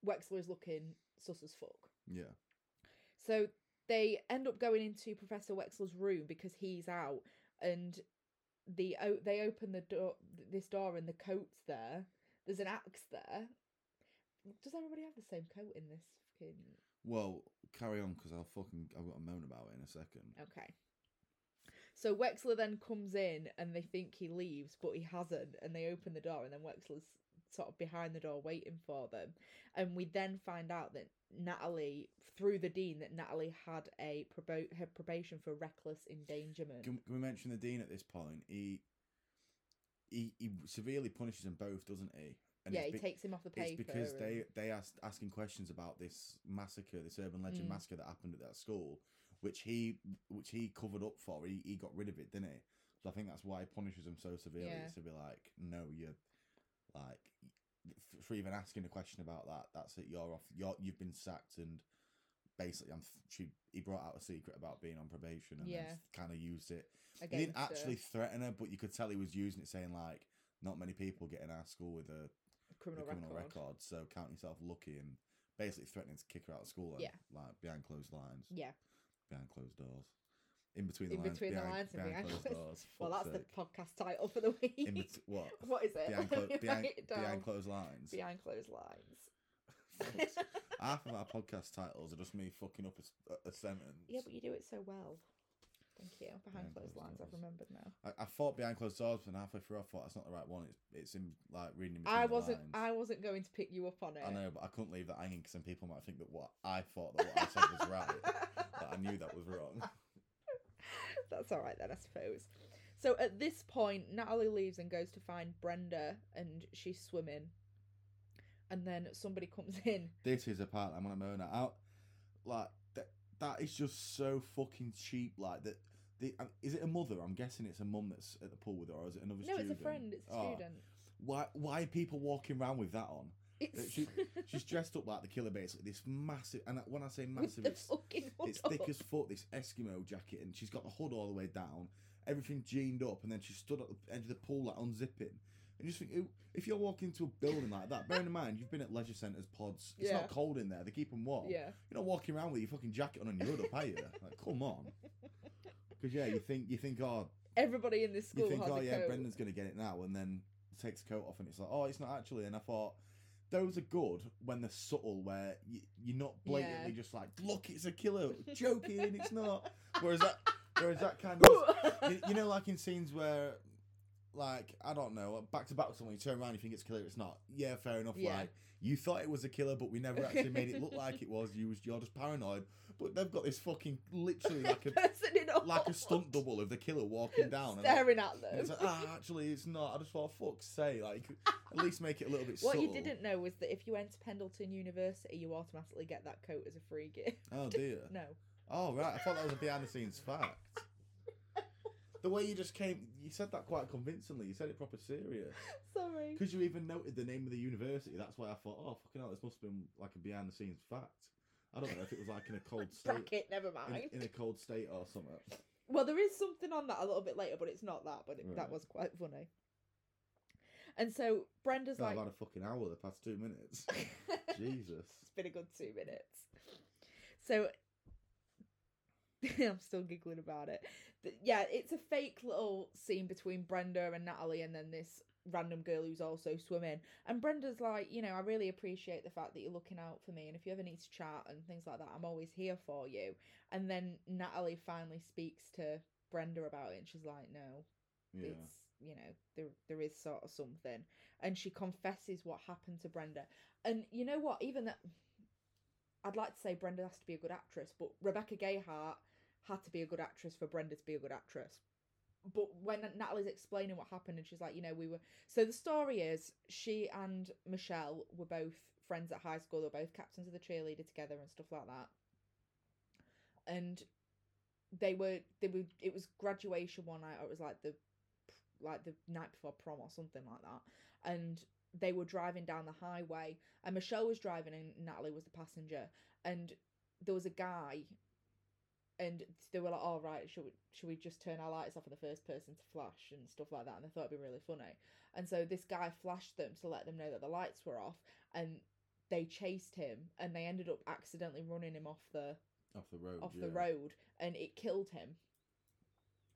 Wexler is looking sus as fuck. Yeah, So they end up going into Professor Wexler's room because he's out, and the o- they open the door, this door, and the coat's there. There's an axe there. Does everybody have the same coat in this fucking? well, carry on because I'll fucking I've got a moan about it in a second. Okay. So Wexler then comes in, and they think he leaves, but he hasn't, and they open the door, and then Wexler's sort of behind the door waiting for them, and we then find out that Natalie, through the dean, that Natalie had a probo- her probation for reckless endangerment. Can, can we mention the dean at this point? He he he severely punishes them both, doesn't he? yeah, he be- takes him off the paper. It's because and- they they asked asking questions about this massacre, this urban legend Mm. massacre that happened at that school, which he which he covered up for. He he got rid of it, didn't he? So I think that's why he punishes them so severely. Yeah. To be like, no, you're like for even asking a question about that. That's it. You're off. You're you've been sacked and. Basically, I'm. She he brought out a secret about being on probation and Yeah. kind of used it. He didn't her. actually threaten her, but you could tell he was using it, saying like, "Not many people get in our school with a criminal, criminal record. record. so count yourself lucky and basically threatening to kick her out of school Yeah. like behind closed lines Yeah. behind closed doors in between the In lines between the behind, lines and behind closed closed- doors Well, that's sake. the podcast title for the week. in bet- what what is it? behind, clo- behind, behind closed lines Behind closed lines. Half of our podcast titles are just me fucking up a sentence Yeah, but you do it so well. Thank you. Behind, Behind closed closed lines, I've remembered now. I, I thought behind closed doors and halfway through I thought that's not the right one it's, it's in like reading between I wasn't. lines. I wasn't going to pick you up on it. I know but I couldn't leave that hanging because then people might think that what I thought that what I said was right but I knew that was wrong That's all right then, I suppose. So at this point, Natalie leaves and goes to find Brenda, and she's swimming. And then somebody comes in. this is a part I'm gonna moan at. Out, like that. That is just so fucking cheap. Like that. The, is it a mother? I'm guessing it's a mum that's at the pool with her, or is it another No, student? it's a friend. It's a Oh, student. Why? Why are people walking around with that on? She- She's dressed up like the killer, basically. This massive, and when I say massive, it's it's thick as fuck. This Eskimo jacket, and she's got the hood all the way down. Everything jeaned up, and then she stood at the edge of the pool, like unzipping. And you just think, if you're walking into a building like that, bearing in mind you've been at leisure centres, pods. It's Yeah. not cold in there. They keep them warm. Yeah. You're not walking around with your fucking jacket on and your hood up, are you? Like, come on. Because yeah, you think you think, oh, Everybody in this school. you think, oh yeah, coat. Brenda's gonna get it now, and then takes the coat off, and it's like, oh, it's not actually. And I thought those are good when they're subtle, where you, you're not blatantly Yeah. just like, look, it's a killer, joking, it's not. Whereas that, whereas that kind of, you, you know, like in scenes where, like, I don't know, back to back with someone, you turn around, you think it's a killer, it's not. Yeah, fair enough. Yeah. Like you thought it was a killer, but we never actually made it look like it was. You was you're just paranoid. But they've got this fucking literally like a person in a like a stunt double of the killer walking down. and staring at and them. it's like, ah, actually, it's not. I just thought, fuck's sake, like, at least make it a little bit What you didn't know was that if you enter Pendleton University, you automatically get that coat as a free gift. Oh, dear. No. Oh, right. I thought that was a behind the scenes fact. The way you just came, you said that quite convincingly. You said it proper serious. Sorry. Because you even noted the name of the university. That's why I thought, oh, fucking hell, this must have been like a behind the scenes fact. I don't know if it was like in a cold state. Bracket, never In, mind. in a cold state or something. Well, there is something on that a little bit later, but it's not that. But it, Right. that was quite funny. And so Brenda's No, like, I've had a fucking hour the past two minutes. Jesus. it's been a good two minutes. So I'm still giggling about it. Yeah, it's a fake little scene between Brenda and Natalie, and then this random girl who's also swimming. And Brenda's like, you know, I really appreciate the fact that you're looking out for me, and if you ever need to chat and things like that, I'm always here for you. And then Natalie finally speaks to Brenda about it, and she's like, no, Yeah. it's you know there there is sort of something and she confesses what happened to brenda and you know what even that i'd like to say brenda has to be a good actress but rebecca gayheart had to be a good actress for brenda to be a good actress. But when natalie's explaining what happened and she's like you know we were so the story is she and michelle were both friends at high school. They were both captains of the cheerleader together and stuff like that. And they were they were it was graduation one night. Or it was like the like the night before prom or something like that. And they were driving down the highway and michelle was driving and natalie was the passenger. And there was a guy and they were like all right should we should we just turn our lights off for the first person to flash and stuff like that and they thought it'd be really funny and so this guy flashed them to let them know that the lights were off and they chased him and they ended up accidentally running him off the Off the road. off yeah. the road and it killed him.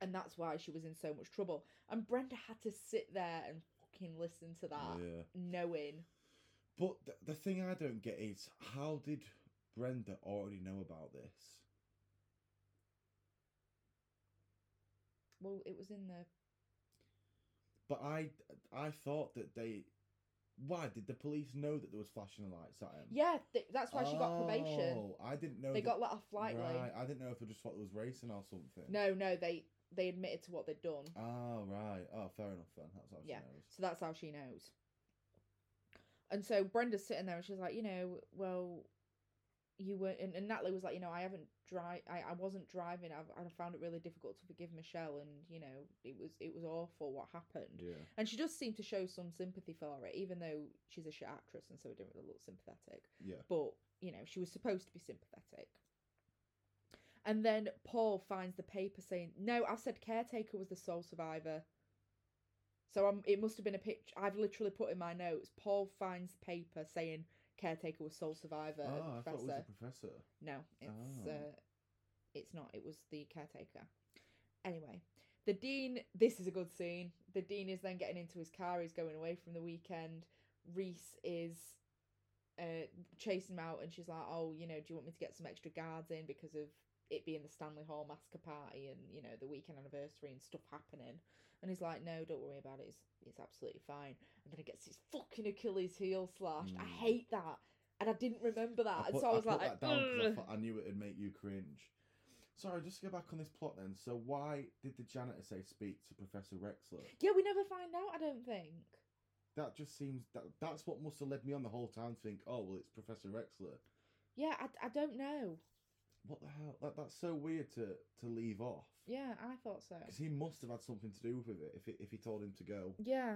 And that's why she was in so much trouble. And Brenda had to sit there and fucking listen to that, Yeah. knowing. But th- the thing I don't get is how did Brenda already know about this? Well, it was in the. But I, I thought that they. Why did the police know that there was flashing lights at him? Yeah, th- that's why she got probation. Oh, I didn't know. They that- got let off lightly. Right, I didn't know if they just thought it was racing or something. No, no, they they admitted to what they'd done. Oh right. Oh, fair enough then. That's how she Yeah. knows. So that's how she knows. And so Brenda's sitting there and she's like, you know, well, you were, and, and Natalie was like, you know, I haven't drive, I, I wasn't driving. I've, I found it really difficult to forgive Michelle, and you know, it was it was awful what happened. Yeah. And she does seem to show some sympathy for it, even though she's a shit actress, and so it didn't really look sympathetic. Yeah. But you know, she was supposed to be sympathetic. And then Paul finds the paper saying, "No, I said caretaker was the sole survivor." So um, it must have been a picture. I've literally put in my notes. Paul finds the paper saying caretaker was sole survivor. oh, I thought it was professor. the professor. No, it's Oh. uh, it's not. It was the caretaker. Anyway, the dean. This is a good scene. The dean is then getting into his car. He's going away from the weekend. Reese is uh chasing him out, and she's like, "Oh, you know, do you want me to get some extra guards in because of it being the Stanley Hall massacre party and you know the weekend anniversary and stuff happening?" And he's like, "No, don't worry about it. It's it's absolutely fine." And then he gets his fucking Achilles heel slashed. I Mm. hate that. And I didn't remember that, I and so I was put like, that down 'cause I, I knew it'd make you cringe. Sorry, just to go back on this plot then. So why did the janitor say speak to Professor Wexler? Yeah, we never find out. I don't think. That just seems that that's what must have led me on the whole time to think, oh well, it's Professor Wexler. Yeah, I, I don't know. What the hell? That, that's so weird to to leave off. Yeah, I thought so. Because he must have had something to do with it if it, if he told him to go. Yeah.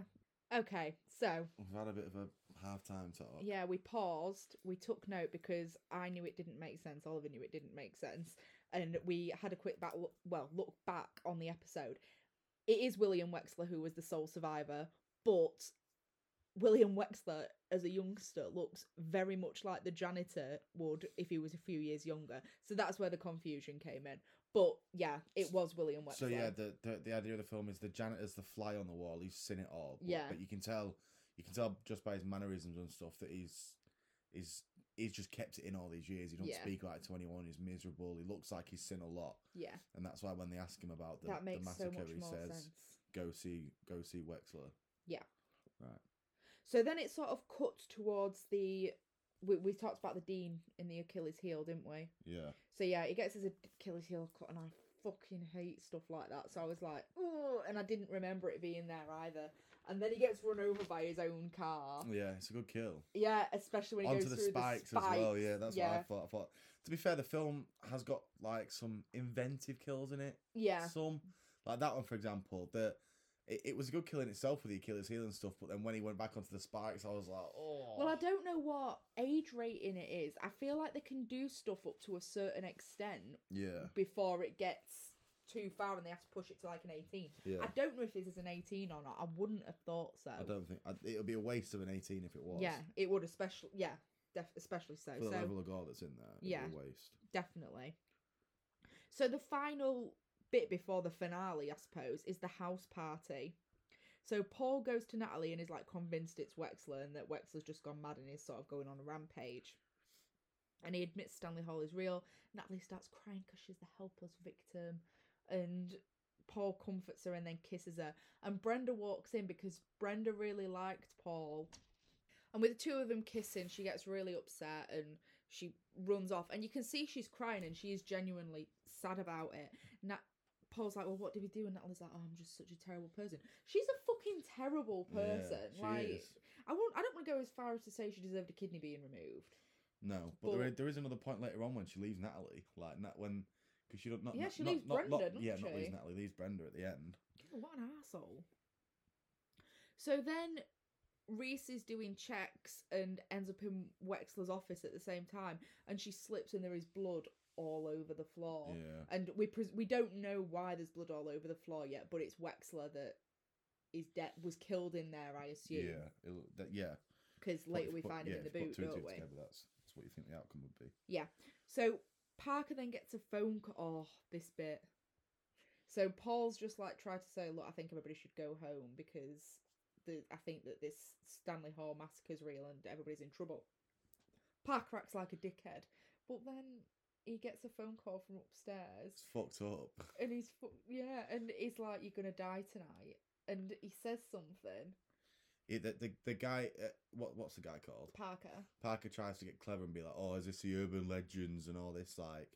Okay, so We've had a bit of a halftime talk. yeah, we paused. We took note because I knew it didn't make sense. Oliver knew it didn't make sense, and we had a quick back. Well, look back on the episode. It is William Wexler who was the sole survivor, but William Wexler as a youngster looks very much like the janitor would if he was a few years younger. So that's where the confusion came in. But yeah, it was William Wexler. So yeah, the, the the idea of the film is the janitor's the fly on the wall. He's seen it all. but- Yeah. but you can tell, you can tell just by his mannerisms and stuff that he's he's he's just kept it in all these years. He don't Yeah. speak about it to anyone. He's miserable. He looks like he's seen a lot, yeah, and that's why when they ask him about the, the so massacre, much he says, sense. "Go see, go see Wexler." Yeah. Right. So then it sort of cuts towards the. We, we talked about the dean in the Achilles heel, didn't we? Yeah. So yeah, he gets his Achilles heel cut, and I fucking hate stuff like that. So I was like, oh, and I didn't remember it being there either. And then he gets run over by his own car. Yeah, it's a good kill. Yeah, especially when he Onto goes the through spikes, the spikes as well. Yeah, that's what I thought. I thought. To be fair, the film has got like some inventive kills in it. Yeah, Some like that one, for example. The it, it was a good kill in itself with the Achilles heel and stuff. But then when he went back onto the spikes, I was like, oh. Well, I don't know what age rating it is. I feel like they can do stuff up to a certain extent Yeah, before it gets too far and they have to push it to like an 18. yeah. I don't know if this is an 18 or not. I wouldn't have thought so. I don't think I, it'll be a waste of an eighteen if it was. Yeah, it would especially yeah, def- especially so. For the so level of gore that's in there, Yeah. be a waste. definitely. So the final bit before the finale, I suppose, is the house party. So Paul goes to Natalie and is like convinced it's Wexler and that Wexler's just gone mad and is sort of going on a rampage. And he admits Stanley Hall is real. Natalie starts crying because she's the helpless victim. And Paul comforts her and then kisses her. And Brenda walks in because Brenda really liked Paul. And with the two of them kissing, she gets really upset and she runs off. And you can see she's crying and she is genuinely sad about it. Na- Paul's like, Well, what did we do? And Natalie's like, Oh, I'm just such a terrible person. She's a fucking terrible Yeah, person. she like, is. I won't. I don't want to go as far as to say she deserved a kidney being removed. No, but, there, But- is, there is another point later on when she leaves Natalie, like Nat when because she don't not Yeah, not, she not, leaves not, not- Brenda, doesn't yeah, not leaves Natalie, leaves Brenda at the end. Oh, what an asshole. So then Reese is doing checks and ends up in Wexler's office at the same time, and she slips and there is blood all over the floor. Yeah, And we pres- we don't know why there's blood all over the floor yet, but it's Wexler that is dead was killed in there, I assume. yeah, it'll, that, yeah. Because later we put- find yeah, him in the if you put boot, don't we? Together, that's that's what you think the outcome would be. Yeah. So Parker then gets a phone call. Oh, this bit. So Paul's just like tried to say, look, I think everybody should go home because the I think that this Stanley Hall massacre's real and everybody's in trouble. Parker acts like a dickhead, but then he gets a phone call from upstairs It's fucked up. and he's fu- yeah, and he's like, "You're gonna die tonight," and he says something. It, the, the the guy, uh, what what's the guy called? Parker, Parker tries to get clever and be like, "Oh, is this the urban legends and all this? Like,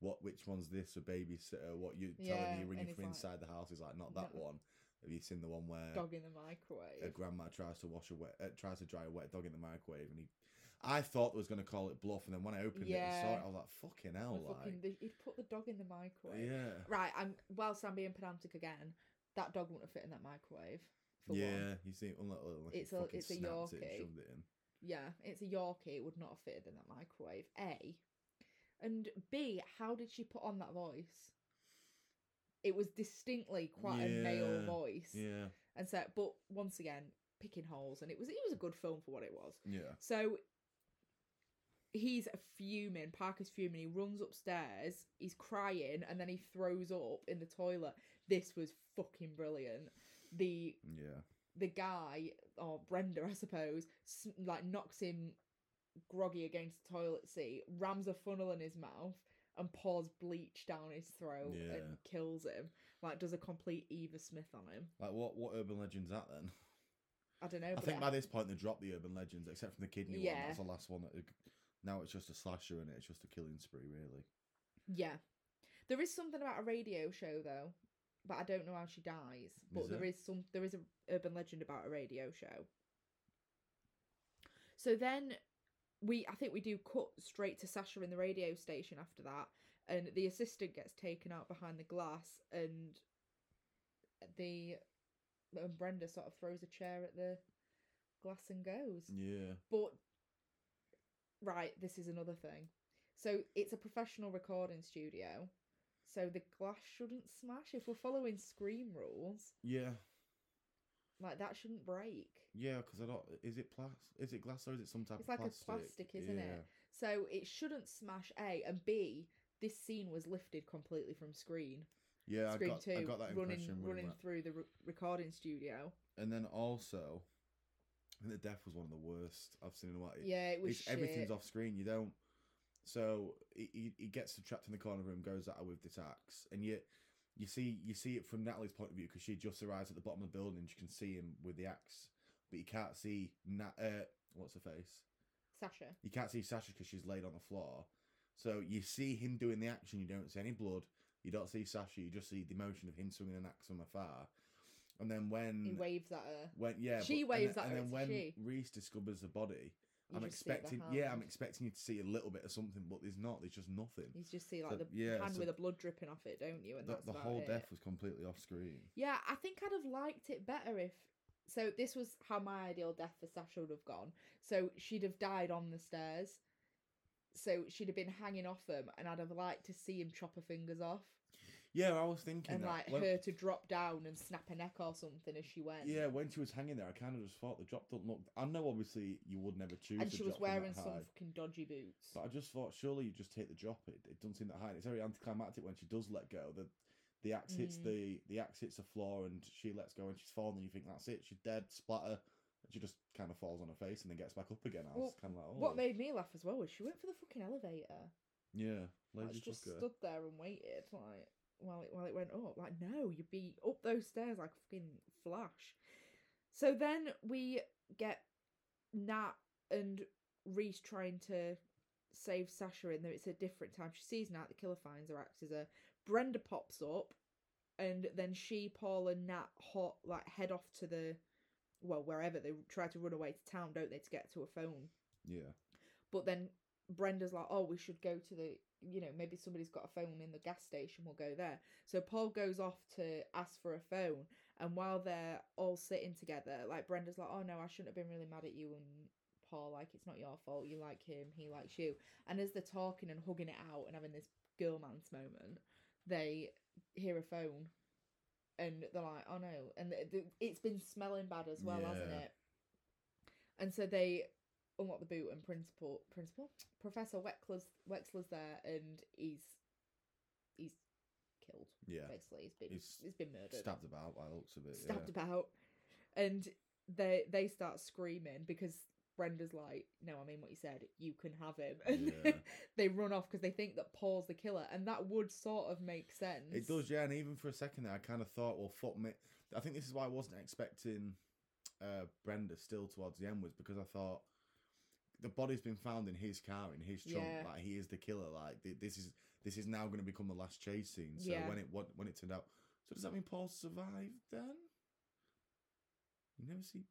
what? Which one's this? A babysitter? What you telling Yeah, me you're ringing from like, inside the house?" He's like, "Not that "No." one." Have you seen the one where dog in the microwave? a grandma tries to wash a wet, uh, tries to dry a wet dog in the microwave, and he, I thought they was gonna call it bluff, and then when I opened it and saw it, I was like, "Fucking hell!" fucking, Like, he'd put the dog in the microwave. yeah, Right, I'm whilst I'm being pedantic again, that dog wouldn't have fit in that microwave. For one. yeah. You see, unlike, like It's a- it's a it Yorkie. it in. Yeah, it's a Yorkie. It would not have fitted in that microwave. A, and B. How did she put on that voice? It was distinctly quite a male voice, Yeah, and so. But once again, picking holes, and it was it was a good film for what it was. yeah. So he's fuming. Parker's fuming. He runs upstairs. He's crying, and then he throws up in the toilet. This was fucking brilliant. The Yeah, the guy or Brenda, I suppose, like knocks him groggy against the toilet seat, rams a funnel in his mouth, and pours bleach down his throat Yeah. and kills him. Like does a complete Eva Smith on him. like what? What urban legend's that then? I don't know. I think by this point they dropped the urban legends, except from the kidney one. Yeah. That's the last one. That now it's just a slasher and it? it's just a killing spree, really. Yeah. There is something about a radio show though, but I don't know how she dies. But Is there there? is some there is a urban legend about a radio show. So then we I think we do cut straight to Sasha in the radio station after that and the assistant gets taken out behind the glass and the and Brenda sort of throws a chair at the glass and goes. Yeah. But right, this is another thing. So it's a professional recording studio. So the glass shouldn't smash if we're following scream rules. Yeah. Like that shouldn't break. Yeah, because I don't. Is it plas? Is it glass or is it some type It's of like plastic? a plastic, isn't yeah. it? So it shouldn't smash A and B. This scene was lifted completely from Scream. Yeah, I Scream got, Two, I got that running impression. running we- through the re- recording studio. And then also, I think the death was one of the worst I've seen in a while. Yeah, it was everything's off screen. You don't. So he, he, gets trapped in the corner room, goes at her with this axe, and yet you see you see it from Natalie's point of view because she just arrives at the bottom of the building. She can see him with the axe, but you can't see Nat. Uh, what's her face? Sasha. You can't see Sasha because she's laid on the floor. So you see him doing the action. You don't see any blood. You don't see Sasha. You just see the motion of him swinging an axe from afar. And then when He waves at her. when yeah, She but- and waves then, at and her, then when she. Reese discovers the body, You I'm just see the expecting yeah, I'm expecting you to see a little bit of something, but there's not. There's just nothing. You just see like So, the yeah, hand so with the blood dripping off it, don't you? And The, the whole it. death was completely off screen. Yeah, I think I'd have liked it better if. So this was how my ideal death for Sasha would have gone. So she'd have died on the stairs. So she'd have been hanging off them, and I'd have liked to see him chop her fingers off, Yeah, I was thinking and that. like when- her to drop down and snap her neck or something as she went. yeah, when she was hanging there, I kind of just thought the drop don't look. I know obviously you would never choose. and she was wearing some high, fucking dodgy boots. But I just thought surely you just take the drop. It, it doesn't seem that high. And it's very anticlimactic when she does let go. The The axe hits Mm. the the axe hits the floor, and she lets go, and she's fallen. And you think that's it, she's dead, splatter. She just kind of falls on her face and then gets back up again. I was Well, kind of like, oh, What made me laugh as well was she went for the fucking elevator. yeah, Like, she just stood there and waited, like while it while it went up. Like, no, you'd be up those stairs like a fucking flash. So then we get Nat and Reese trying to save Sasha in there. It's a different time. She sees Nat, the killer finds her, acts as her. Brenda pops up, and then she, Paul, and Nat hot like head off to the well wherever they try to run away to town, don't they, to get to a phone. Yeah, But then Brenda's like, oh, we should go to the, you know, maybe somebody's got a phone in the gas station, we'll go there. So Paul goes off to ask for a phone, and while they're all sitting together, like Brenda's like, oh no, I shouldn't have been really mad at you and Paul, like it's not your fault, you like him, he likes you. And as they're talking and hugging it out and having this girl man's moment, they hear a phone. And they're like, "Oh no!" And it's been smelling bad as well, hasn't it? And so they unlock the boot and principal principal professor wexler's wexler's there and he's he's killed yeah. basically he's been He's he's been murdered Stabbed about by the looks of it. stabbed yeah. about and they they start screaming because brenda's like no i mean what you said you can have him and Yeah. they run off because they think that paul's the killer and that would sort of make sense It does, yeah. And even for a second there, I kind of thought, well, fuck me. I think this is why I wasn't expecting uh, Brenda still towards the end was because I thought the body's been found in his car in his trunk. Yeah. Like he is the killer. Like th- this is this is now going to become the last chase scene. So Yeah. when it what, when it turned out, so does that mean Paul survived then? You never see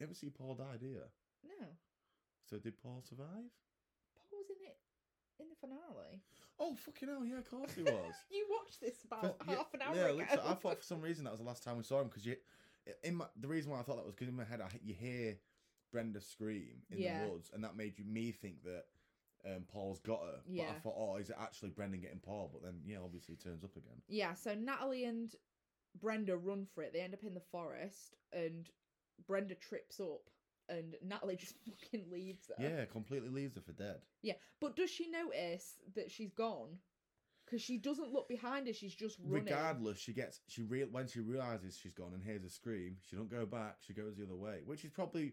never see Paul die, do you? no So did Paul survive? paul was in it in the finale Oh fucking hell! Yeah, of course he was. you watched this about yeah, half an hour yeah, ago literally, I thought for some reason that was the last time we saw him because you, in my, the reason why I thought that was because in my head I, you hear Brenda scream in Yeah. the woods, and that made you me think that um, Paul's got her. But I thought, oh, is it actually Brenda getting Paul? But then, yeah, obviously he turns up again. Yeah, so Natalie and Brenda run for it. They end up in the forest, and Brenda trips up, and Natalie just fucking leaves her. Yeah, completely leaves her for dead. Yeah, but does she notice that she's gone? Because she doesn't look behind her. She's just running. Regardless, she gets she real when she realizes she's gone and hears a scream. She don't go back. She goes the other way, which is probably.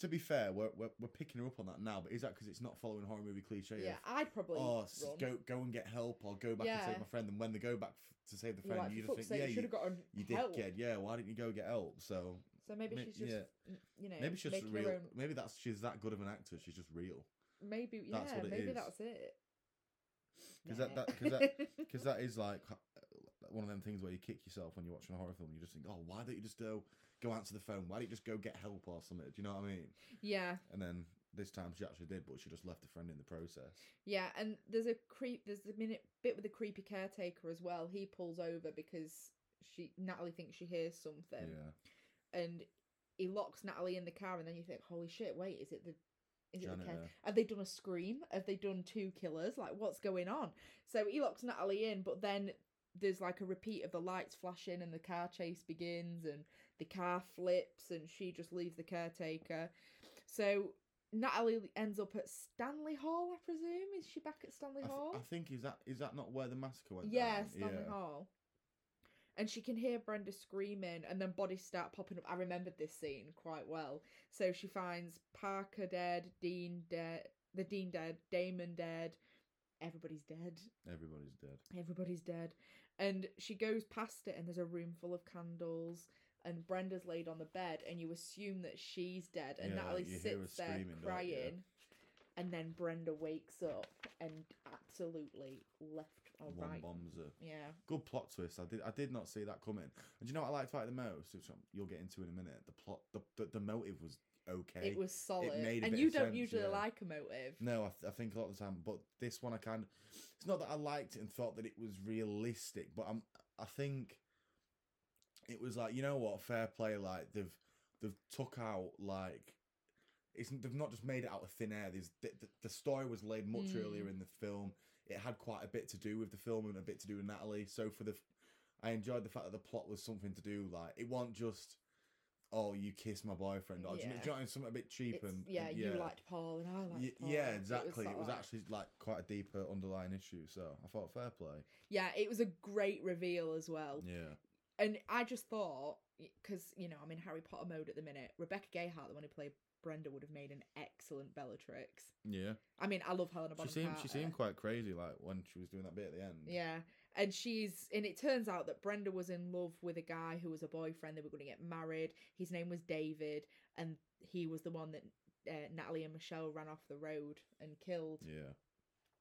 To be fair, we're, we're, we're picking her up on that now, but is that because it's not following horror movie cliche? Yeah, of, I'd probably oh, run. go go and get help or go back and Yeah. save my friend. And when they go back f- to save the friend, you just think, sake, yeah, you should you, have gotten you help. dickhead, yeah. Why didn't you go get help? So So maybe May- she's just, yeah. you know, maybe she's just real. own. Maybe that's she's that good of an actor. She's just real. Maybe yeah, That's what it maybe is. that's it. 'Cause that- that- 'cause that- Because that is like one of them things where you kick yourself when you're watching a horror film. You just think, oh, why don't you just go go answer the phone? Why don't you just go get help or something? Do you know what I mean? yeah, And then this time she actually did, but she just left a friend in the process. Yeah, and there's a creep. There's a minute bit with the creepy caretaker as well. He pulls over because she Natalie thinks she hears something, yeah, and he locks Natalie in the car. And then you think, holy shit! Wait, is it the is it the care- Have they done a scream? Have they done two killers? Like, what's going on? So he locks Natalie in, but then there's like a repeat of the lights flashing, and the car chase begins, and the car flips, and she just leaves the caretaker. So Natalie ends up at Stanley Hall, I presume. Is she back at Stanley I, th- Hall? I think is that is that not where the massacre went? yeah, down? Stanley yeah. Hall. And she can hear Brenda screaming, and then bodies start popping up. I remembered this scene quite well. So she finds Parker dead, Dean dead, the Dean dead, Damon dead, everybody's dead. Everybody's dead. Everybody's dead. And she goes past it, and there's a room full of candles, and Brenda's laid on the bed, and you assume that she's dead. And Yeah, Natalie you hear her sits there screaming, don't you? crying, and then Brenda wakes up and absolutely left or One right. bombs her. Yeah. Good plot twist. I did. I did not see that coming. And do you know what I liked about it the most? Which you'll get into in a minute. The plot. The the, the motive was okay. It was solid. a and you don't sense, usually yeah. like a motive. No, I, th- I think a lot of the time, but this one I kind of. It's not that I liked it and thought that it was realistic, but I'm. I think it was like you know what, fair play. Like they've they've took out like. It's, they've not just made it out of thin air. There's the, the, the story was laid much Mm. earlier in the film. It had quite a bit to do with the film and a bit to do with Natalie. So for the, I enjoyed the fact that the plot was something to do. Like it wasn't just, oh, you kissed my boyfriend, or do you know- do you know, what I mean? something a bit cheap It's- and yeah, and- you liked Paul and I liked Ye- Paul. yeah, It exactly. It was, of like- actually like quite a deeper underlying issue. So I thought fair play. yeah, it was a great reveal as well. Yeah, And I just thought, because you know I'm in Harry Potter mode at the minute. Rebecca Gayheart, the one who played Brenda, would have made an excellent Bellatrix. yeah. I mean, I love Helena She Bonham seemed she seemed quite crazy, like when she was doing that bit at the end. Yeah. And she's and it turns out that Brenda was in love with a guy who was a boyfriend. They were going to get married. His name was David, and he was the one that uh, Natalie and Michelle ran off the road and killed. yeah,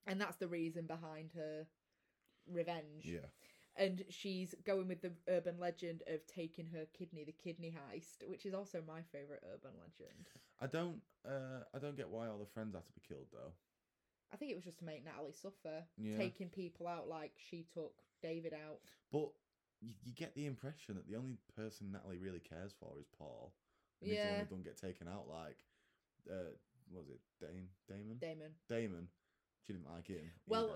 And that's the reason behind her revenge. yeah. And she's going with the urban legend of taking her kidney, the kidney heist, which is also my favorite urban legend. I don't, uh, I don't get why all the friends had to be killed though. I think it was just to make Natalie suffer, Yeah. taking people out like she took David out. But you, you get the impression that the only person Natalie really cares for is Paul. And he's the one who don't get taken out. Like, uh, what was it Dane Damon? Damon. Damon. She didn't like him. Well,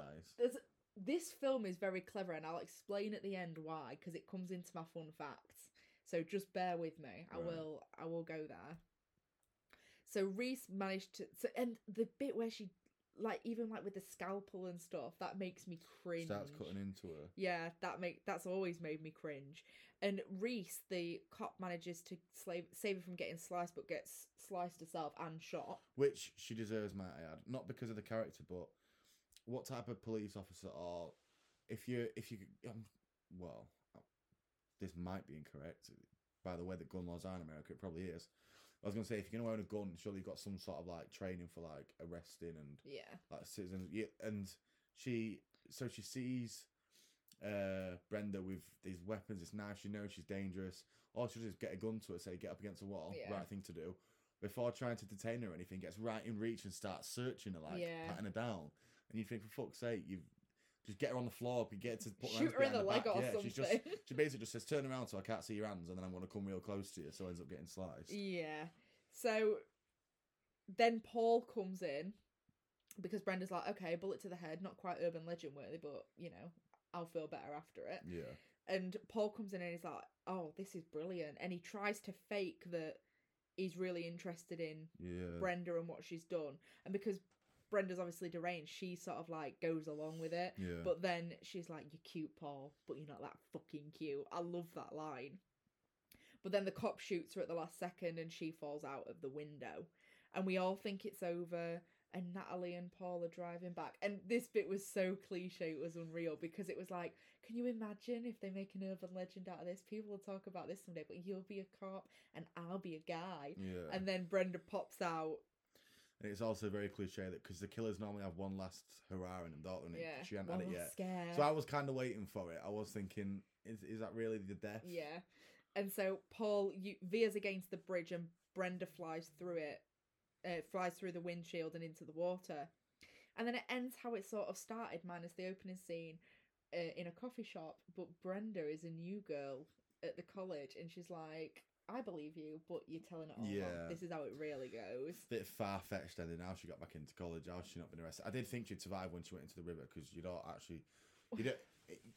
this film is very clever and i'll explain at the end why because it comes into my fun facts so just bear with me i Right. will i will go there so reese managed to so, and the bit where she like even like with the scalpel and stuff that makes me cringe Starts cutting into her. yeah that make that's always made me cringe and reese the cop manages to slave, save her from getting sliced but gets sliced herself and shot Which she deserves, might I add. Not because of the character, but what type of police officer or if you if you um, well, this might be incorrect. By the way, that gun laws are in America, it probably is. I was gonna say if you're gonna own a gun, surely you've got some sort of like training for like arresting and yeah like citizens. Yeah, and she so she sees uh Brenda with these weapons, this knife. She knows she's dangerous. All she does is get a gun to her, say get up against a wall, Yeah. right thing to do. Before trying to detain her or anything, gets right in reach and starts searching her, like Yeah. patting her down. And you think, for fuck's sake, you've just get her on the floor, get her to put her shoot her in the behind leg back. or yeah, something She's just she basically just says, "Turn around so I can't see your hands, and then I'm going to come real close to you." So ends up getting sliced. Yeah. So then Paul comes in because Brenda's like, okay, bullet to the head, not quite urban legend worthy, but you know, I'll feel better after it. Yeah, And Paul comes in and he's like, oh, this is brilliant. And he tries to fake that he's really interested in yeah, Brenda and what she's done. And because Brenda's obviously deranged, she sort of like goes along with it. yeah. But then she's like, You're cute, Paul, but you're not that fucking cute. I love that line. But then the cop shoots her at the last second and she falls out of the window. And we all think it's over. And Natalie and Paul are driving back. And this bit was so cliche, it was unreal because it was like, can you imagine if they make an urban legend out of this? People will talk about this someday, but you'll be a cop and I'll be a guy. yeah. And then Brenda pops out. And it's also very cliche that because the killers normally have one last hurrah in them, don't they? Yeah. She hadn't one had it yet. Scare. So I was kind of waiting for it. I was thinking, is is that really the death? Yeah. And so Paul you, veers against the bridge and Brenda flies through it, uh, flies through the windshield and into the water. And then it ends how it sort of started, minus the opening scene uh, in a coffee shop. But Brenda is a new girl at the college and she's like, I believe you, but you're telling it all. wrong. Yeah. This is how it really goes. Bit far fetched and then How she got back into college? How she not been arrested? I did think she'd survive when she went into the river because you don't actually, you don't.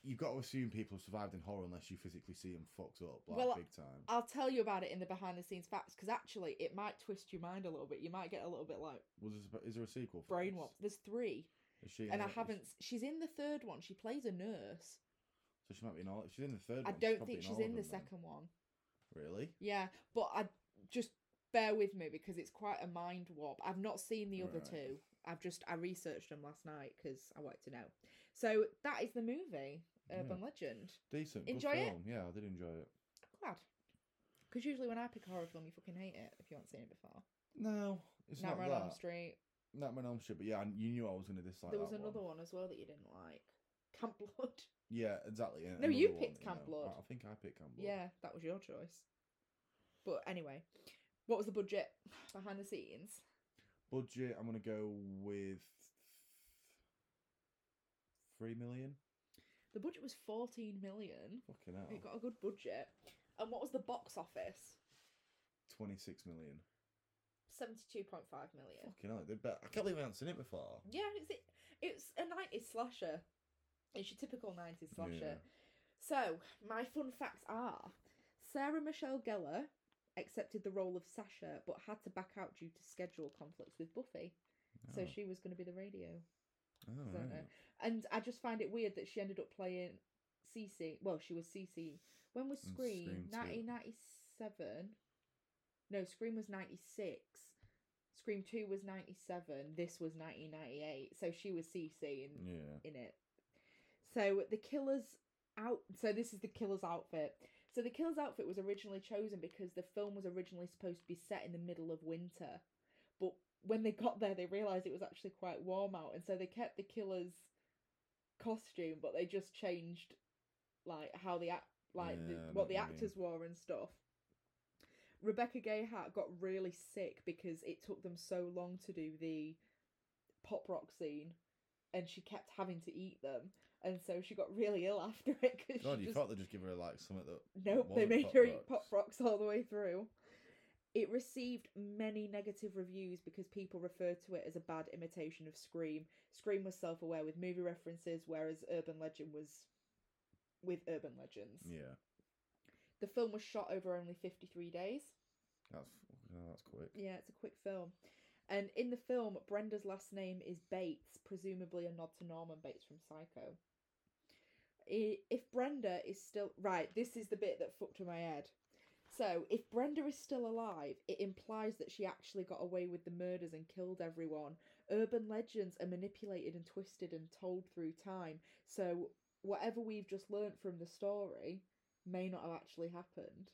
You've got to assume people have survived in horror unless you physically see them fucked up like Well, big time. I'll tell you about it in the behind the scenes facts because actually it might twist your mind a little bit. You might get a little bit like Was is there a sequel? For brain? There's three. Is she? and I haven't. She's in the third one. She plays a nurse. So she might be in all. She's in the third. I one. don't probably think she's in the then. second one. Really? Yeah, but I just bear with me because it's quite a mind warp. I've not seen the other Right. two. I've just I researched them last night because I wanted to know. So that is the movie, Urban Legend. Decent. Enjoy good it? Yeah, I did enjoy it. Glad. Because usually when I pick a horror film, you fucking hate it if you haven't seen it before. No, it's Nightmare on not Elm that. Street. Nightmare on Elm Street, but yeah, you knew I was going to dislike there was another one. one. as well that you didn't like. Camp Blood. Yeah, exactly. No, you another picked Camp know. Blood. I think I picked Camp Blood. Yeah, that was your choice. But anyway, what was the budget behind the scenes? Budget, I'm going to go with three million. The budget was 14 million. Fucking hell. It got a good budget. And what was the box office? 26 million. 72.5 million. Fucking hell. they bet- I can't believe I haven't seen it before. Yeah, it's it, it's a 90s slasher. It's your typical 90s slasher. Yeah. So, my fun facts are Sarah Michelle Gellar, accepted the role of Sasha, but had to back out due to schedule conflicts with Buffy. So Oh. she was going to be the radio. Oh, don't uh, right. And I just find it weird that she ended up playing Cici. Well, she was Cici. When was Scream? Scream 1997. No, Scream was 96. Scream 2 was 97. This was 1998. So she was Cici in, Yeah. in it. So the killer's out. So this is the killer's outfit. So the killer's outfit was originally chosen because the film was originally supposed to be set in the middle of winter, but when they got there, they realized it was actually quite warm out, and so they kept the killer's costume, but they just changed like how the act, like Yeah, know what the you mean. actors wore and stuff. Rebecca Gayheart got really sick because it took them so long to do the pop rock scene, and she kept having to eat them, and so she got really ill after it. Cause God, you just, thought they'd just give her like something that. Nope, they made her eat pop rocks all the way through. It received many negative reviews because people referred to it as a bad imitation of Scream. Scream was self aware with movie references, whereas Urban Legend was with urban legends. Yeah, The film was shot over only 53 days. that's oh, that's quick. Yeah, it's a quick film. And in the film, Brenda's last name is Bates, presumably a nod to Norman Bates from Psycho. If Brenda is still. Right, this is the bit that fucked with my head. So, if Brenda is still alive, it implies that she actually got away with the murders and killed everyone. Urban legends are manipulated and twisted and told through time. So, whatever we've just learnt from the story may not have actually happened.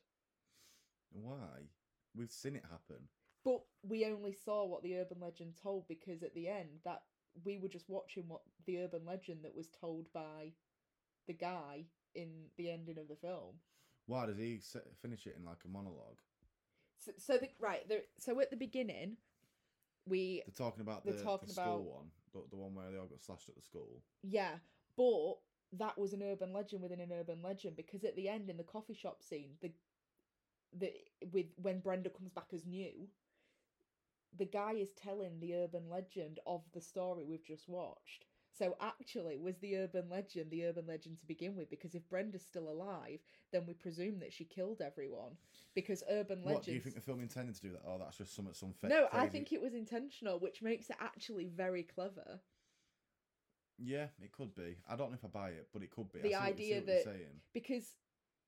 Why? We've seen it happen. But we only saw what the urban legend told because at the end that we were just watching what the urban legend that was told by the guy in the ending of the film. Why does he finish it in like a monologue? So, so the right, the, so at the beginning, we They're talking about the, talking the skull about- one, the, the one where they all got slashed at the school. yeah, but that was an urban legend within an urban legend because at the end in the coffee shop scene, the the with when Brenda comes back as new, the guy is telling the urban legend of the story we've just watched. So actually, was the urban legend the urban legend to begin with? Because if Brenda's still alive, then we presume that she killed everyone. Because urban legends. What do you think the film intended to do that? Oh, that's just some some fake. no, I think it was intentional, which makes it actually very clever. Yeah, it could be. I don't know if I buy it, but it could be. The idea that- you're saying. because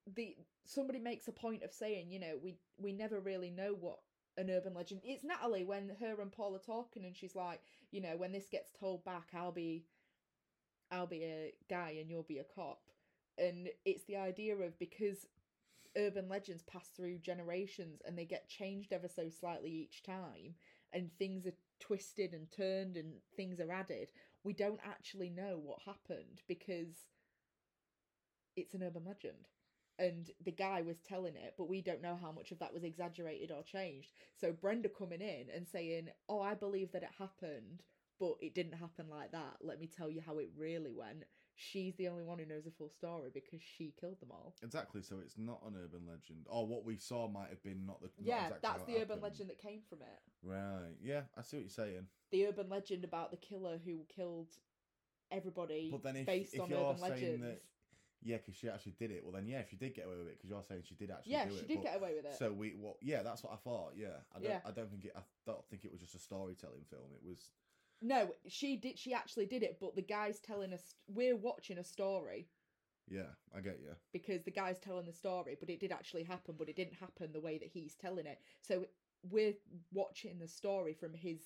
the somebody makes a point of saying, you know, we we never really know what an urban legend. It's Natalie when her and Paul are talking, and she's like, you know, when this gets told back, I'll be, I'll be a guy and you'll be a cop, and it's the idea of because urban legends pass through generations and they get changed ever so slightly each time, and things are twisted and turned and things are added. We don't actually know what happened because it's an urban legend and the guy was telling it but we don't know how much of that was exaggerated or changed so brenda coming in and saying oh i believe that it happened but it didn't happen like that let me tell you how it really went she's the only one who knows the full story because she killed them all Exactly. So it's not an urban legend, or what we saw might have been not the. not yeah exactly that's the urban happened. legend that came from it Right. Yeah, I see what you're saying. the urban legend about the killer who killed everybody But then if based if on you're urban saying legends that, yeah, because she actually did it. Well, then yeah, if you did get away with it, because you're saying she did actually yeah she it. did but- get away with it So we, well, yeah, that's what I thought. Yeah, I don't, Yeah. I don't think it. I don't think it was just a storytelling film. It was. No, she did. She actually did it, but the guy's telling us we're watching a story Yeah, I get you. because the guy's telling the story, but it did actually happen, but it didn't happen the way that he's telling it. So we're watching the story from his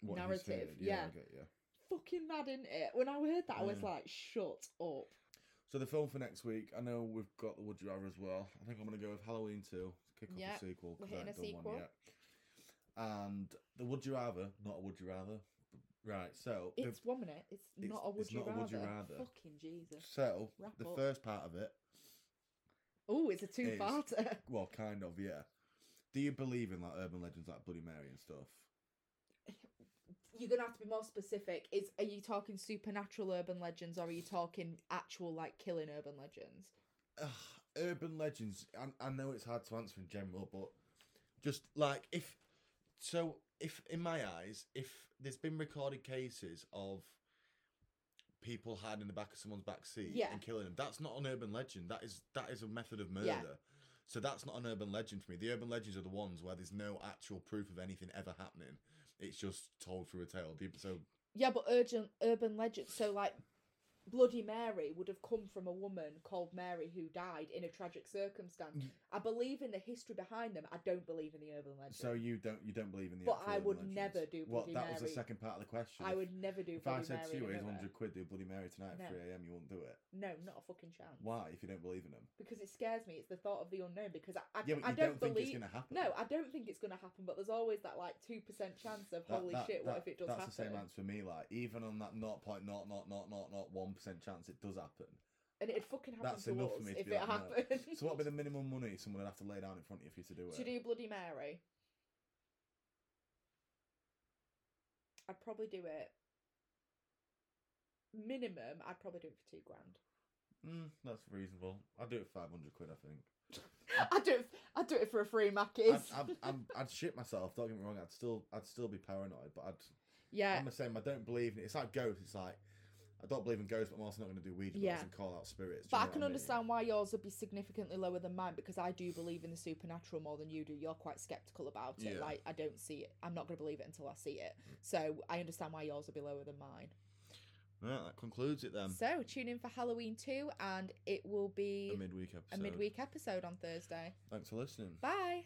What he's Narrative, heard, yeah. I get you. fucking mad, isn't it? When I heard that, I was like, "Shut up!" So the film for next week, I know we've got the Would You Rather as well. I think I'm gonna go with Halloween two. Kick off Yeah, the sequel. we're 'cause I hitting a done one sequel. yet. And the Would You Rather, not a Would You Rather. Right. So the- It's one minute. It's, It's- not a would it's you not a rather. would you rather. Fucking Jesus. so Wrap the up. first part of it, Oh, it's a two-parter. well, kind of, yeah. Do you believe in like urban legends like Bloody Mary and stuff? You're gonna have to be more specific. Is are you talking supernatural urban legends, or are you talking actual like killing urban legends? Ugh, urban legends. I, I know it's hard to answer in general, but just like if so, if in my eyes, if there's been recorded cases of people hiding in the back of someone's back seat Yeah. and killing them, that's not an urban legend. That is that is a method of murder. Yeah. So that's not an urban legend for me. The urban legends are the ones where there's no actual proof of anything ever happening. It's just told through a tale. So Yeah, but urgent urban legend. So like, Bloody Mary would have come from a woman called Mary who died in a tragic circumstance. Mm. I believe in the history behind them. I don't believe in the urban legend. so you don't you don't believe in the. Urban? But I would legends? never do Bloody that was the second part of the question. I would never do If Bloody I said Mary. to you, "Here's hundred quid, do Bloody Mary tonight at No. three a.m." You wouldn't do it. No, not a fucking chance. Why? If you don't believe in them? Because it scares me. It's the thought of the unknown. Because I, I, Yeah, but I don't, think believe. it's gonna happen. No, I don't think it's going to happen. But there's always that like two percent chance of That- holy that- shit. What if it does that's happen? the same answer for me. Like even on that not point not not not not not one percent chance it does happen. And it'd fucking happen That's to enough for me to if be it like, no. So what would be the minimum money someone would have to lay down in front of you for you to do it? to do Bloody Mary? I'd probably do it. Minimum, I'd probably do it for two grand. Mm, that's reasonable. I'd do it for five hundred quid. I think. I'd do it. I'd do it for a free I'd, I'd, I'd, I'd shit myself. Don't get me wrong. I'd still I'd still be paranoid, but I'd yeah, I'm the same. I don't believe in it. It's like ghosts. It's like I don't believe in ghosts, but I'm also not going to do Ouija Yeah. boards and call out spirits. But I can what mean? understand why yours would be significantly lower than mine because I do believe in the supernatural more than you do. You're quite skeptical about it. Yeah. Like I don't see it. I'm not going to believe it until I see it. Mm. So I understand why yours would be lower than mine. Right, that concludes it then. so tune in for Halloween two, and it will be a midweek episode. a midweek episode on Thursday. Thanks for listening. Bye.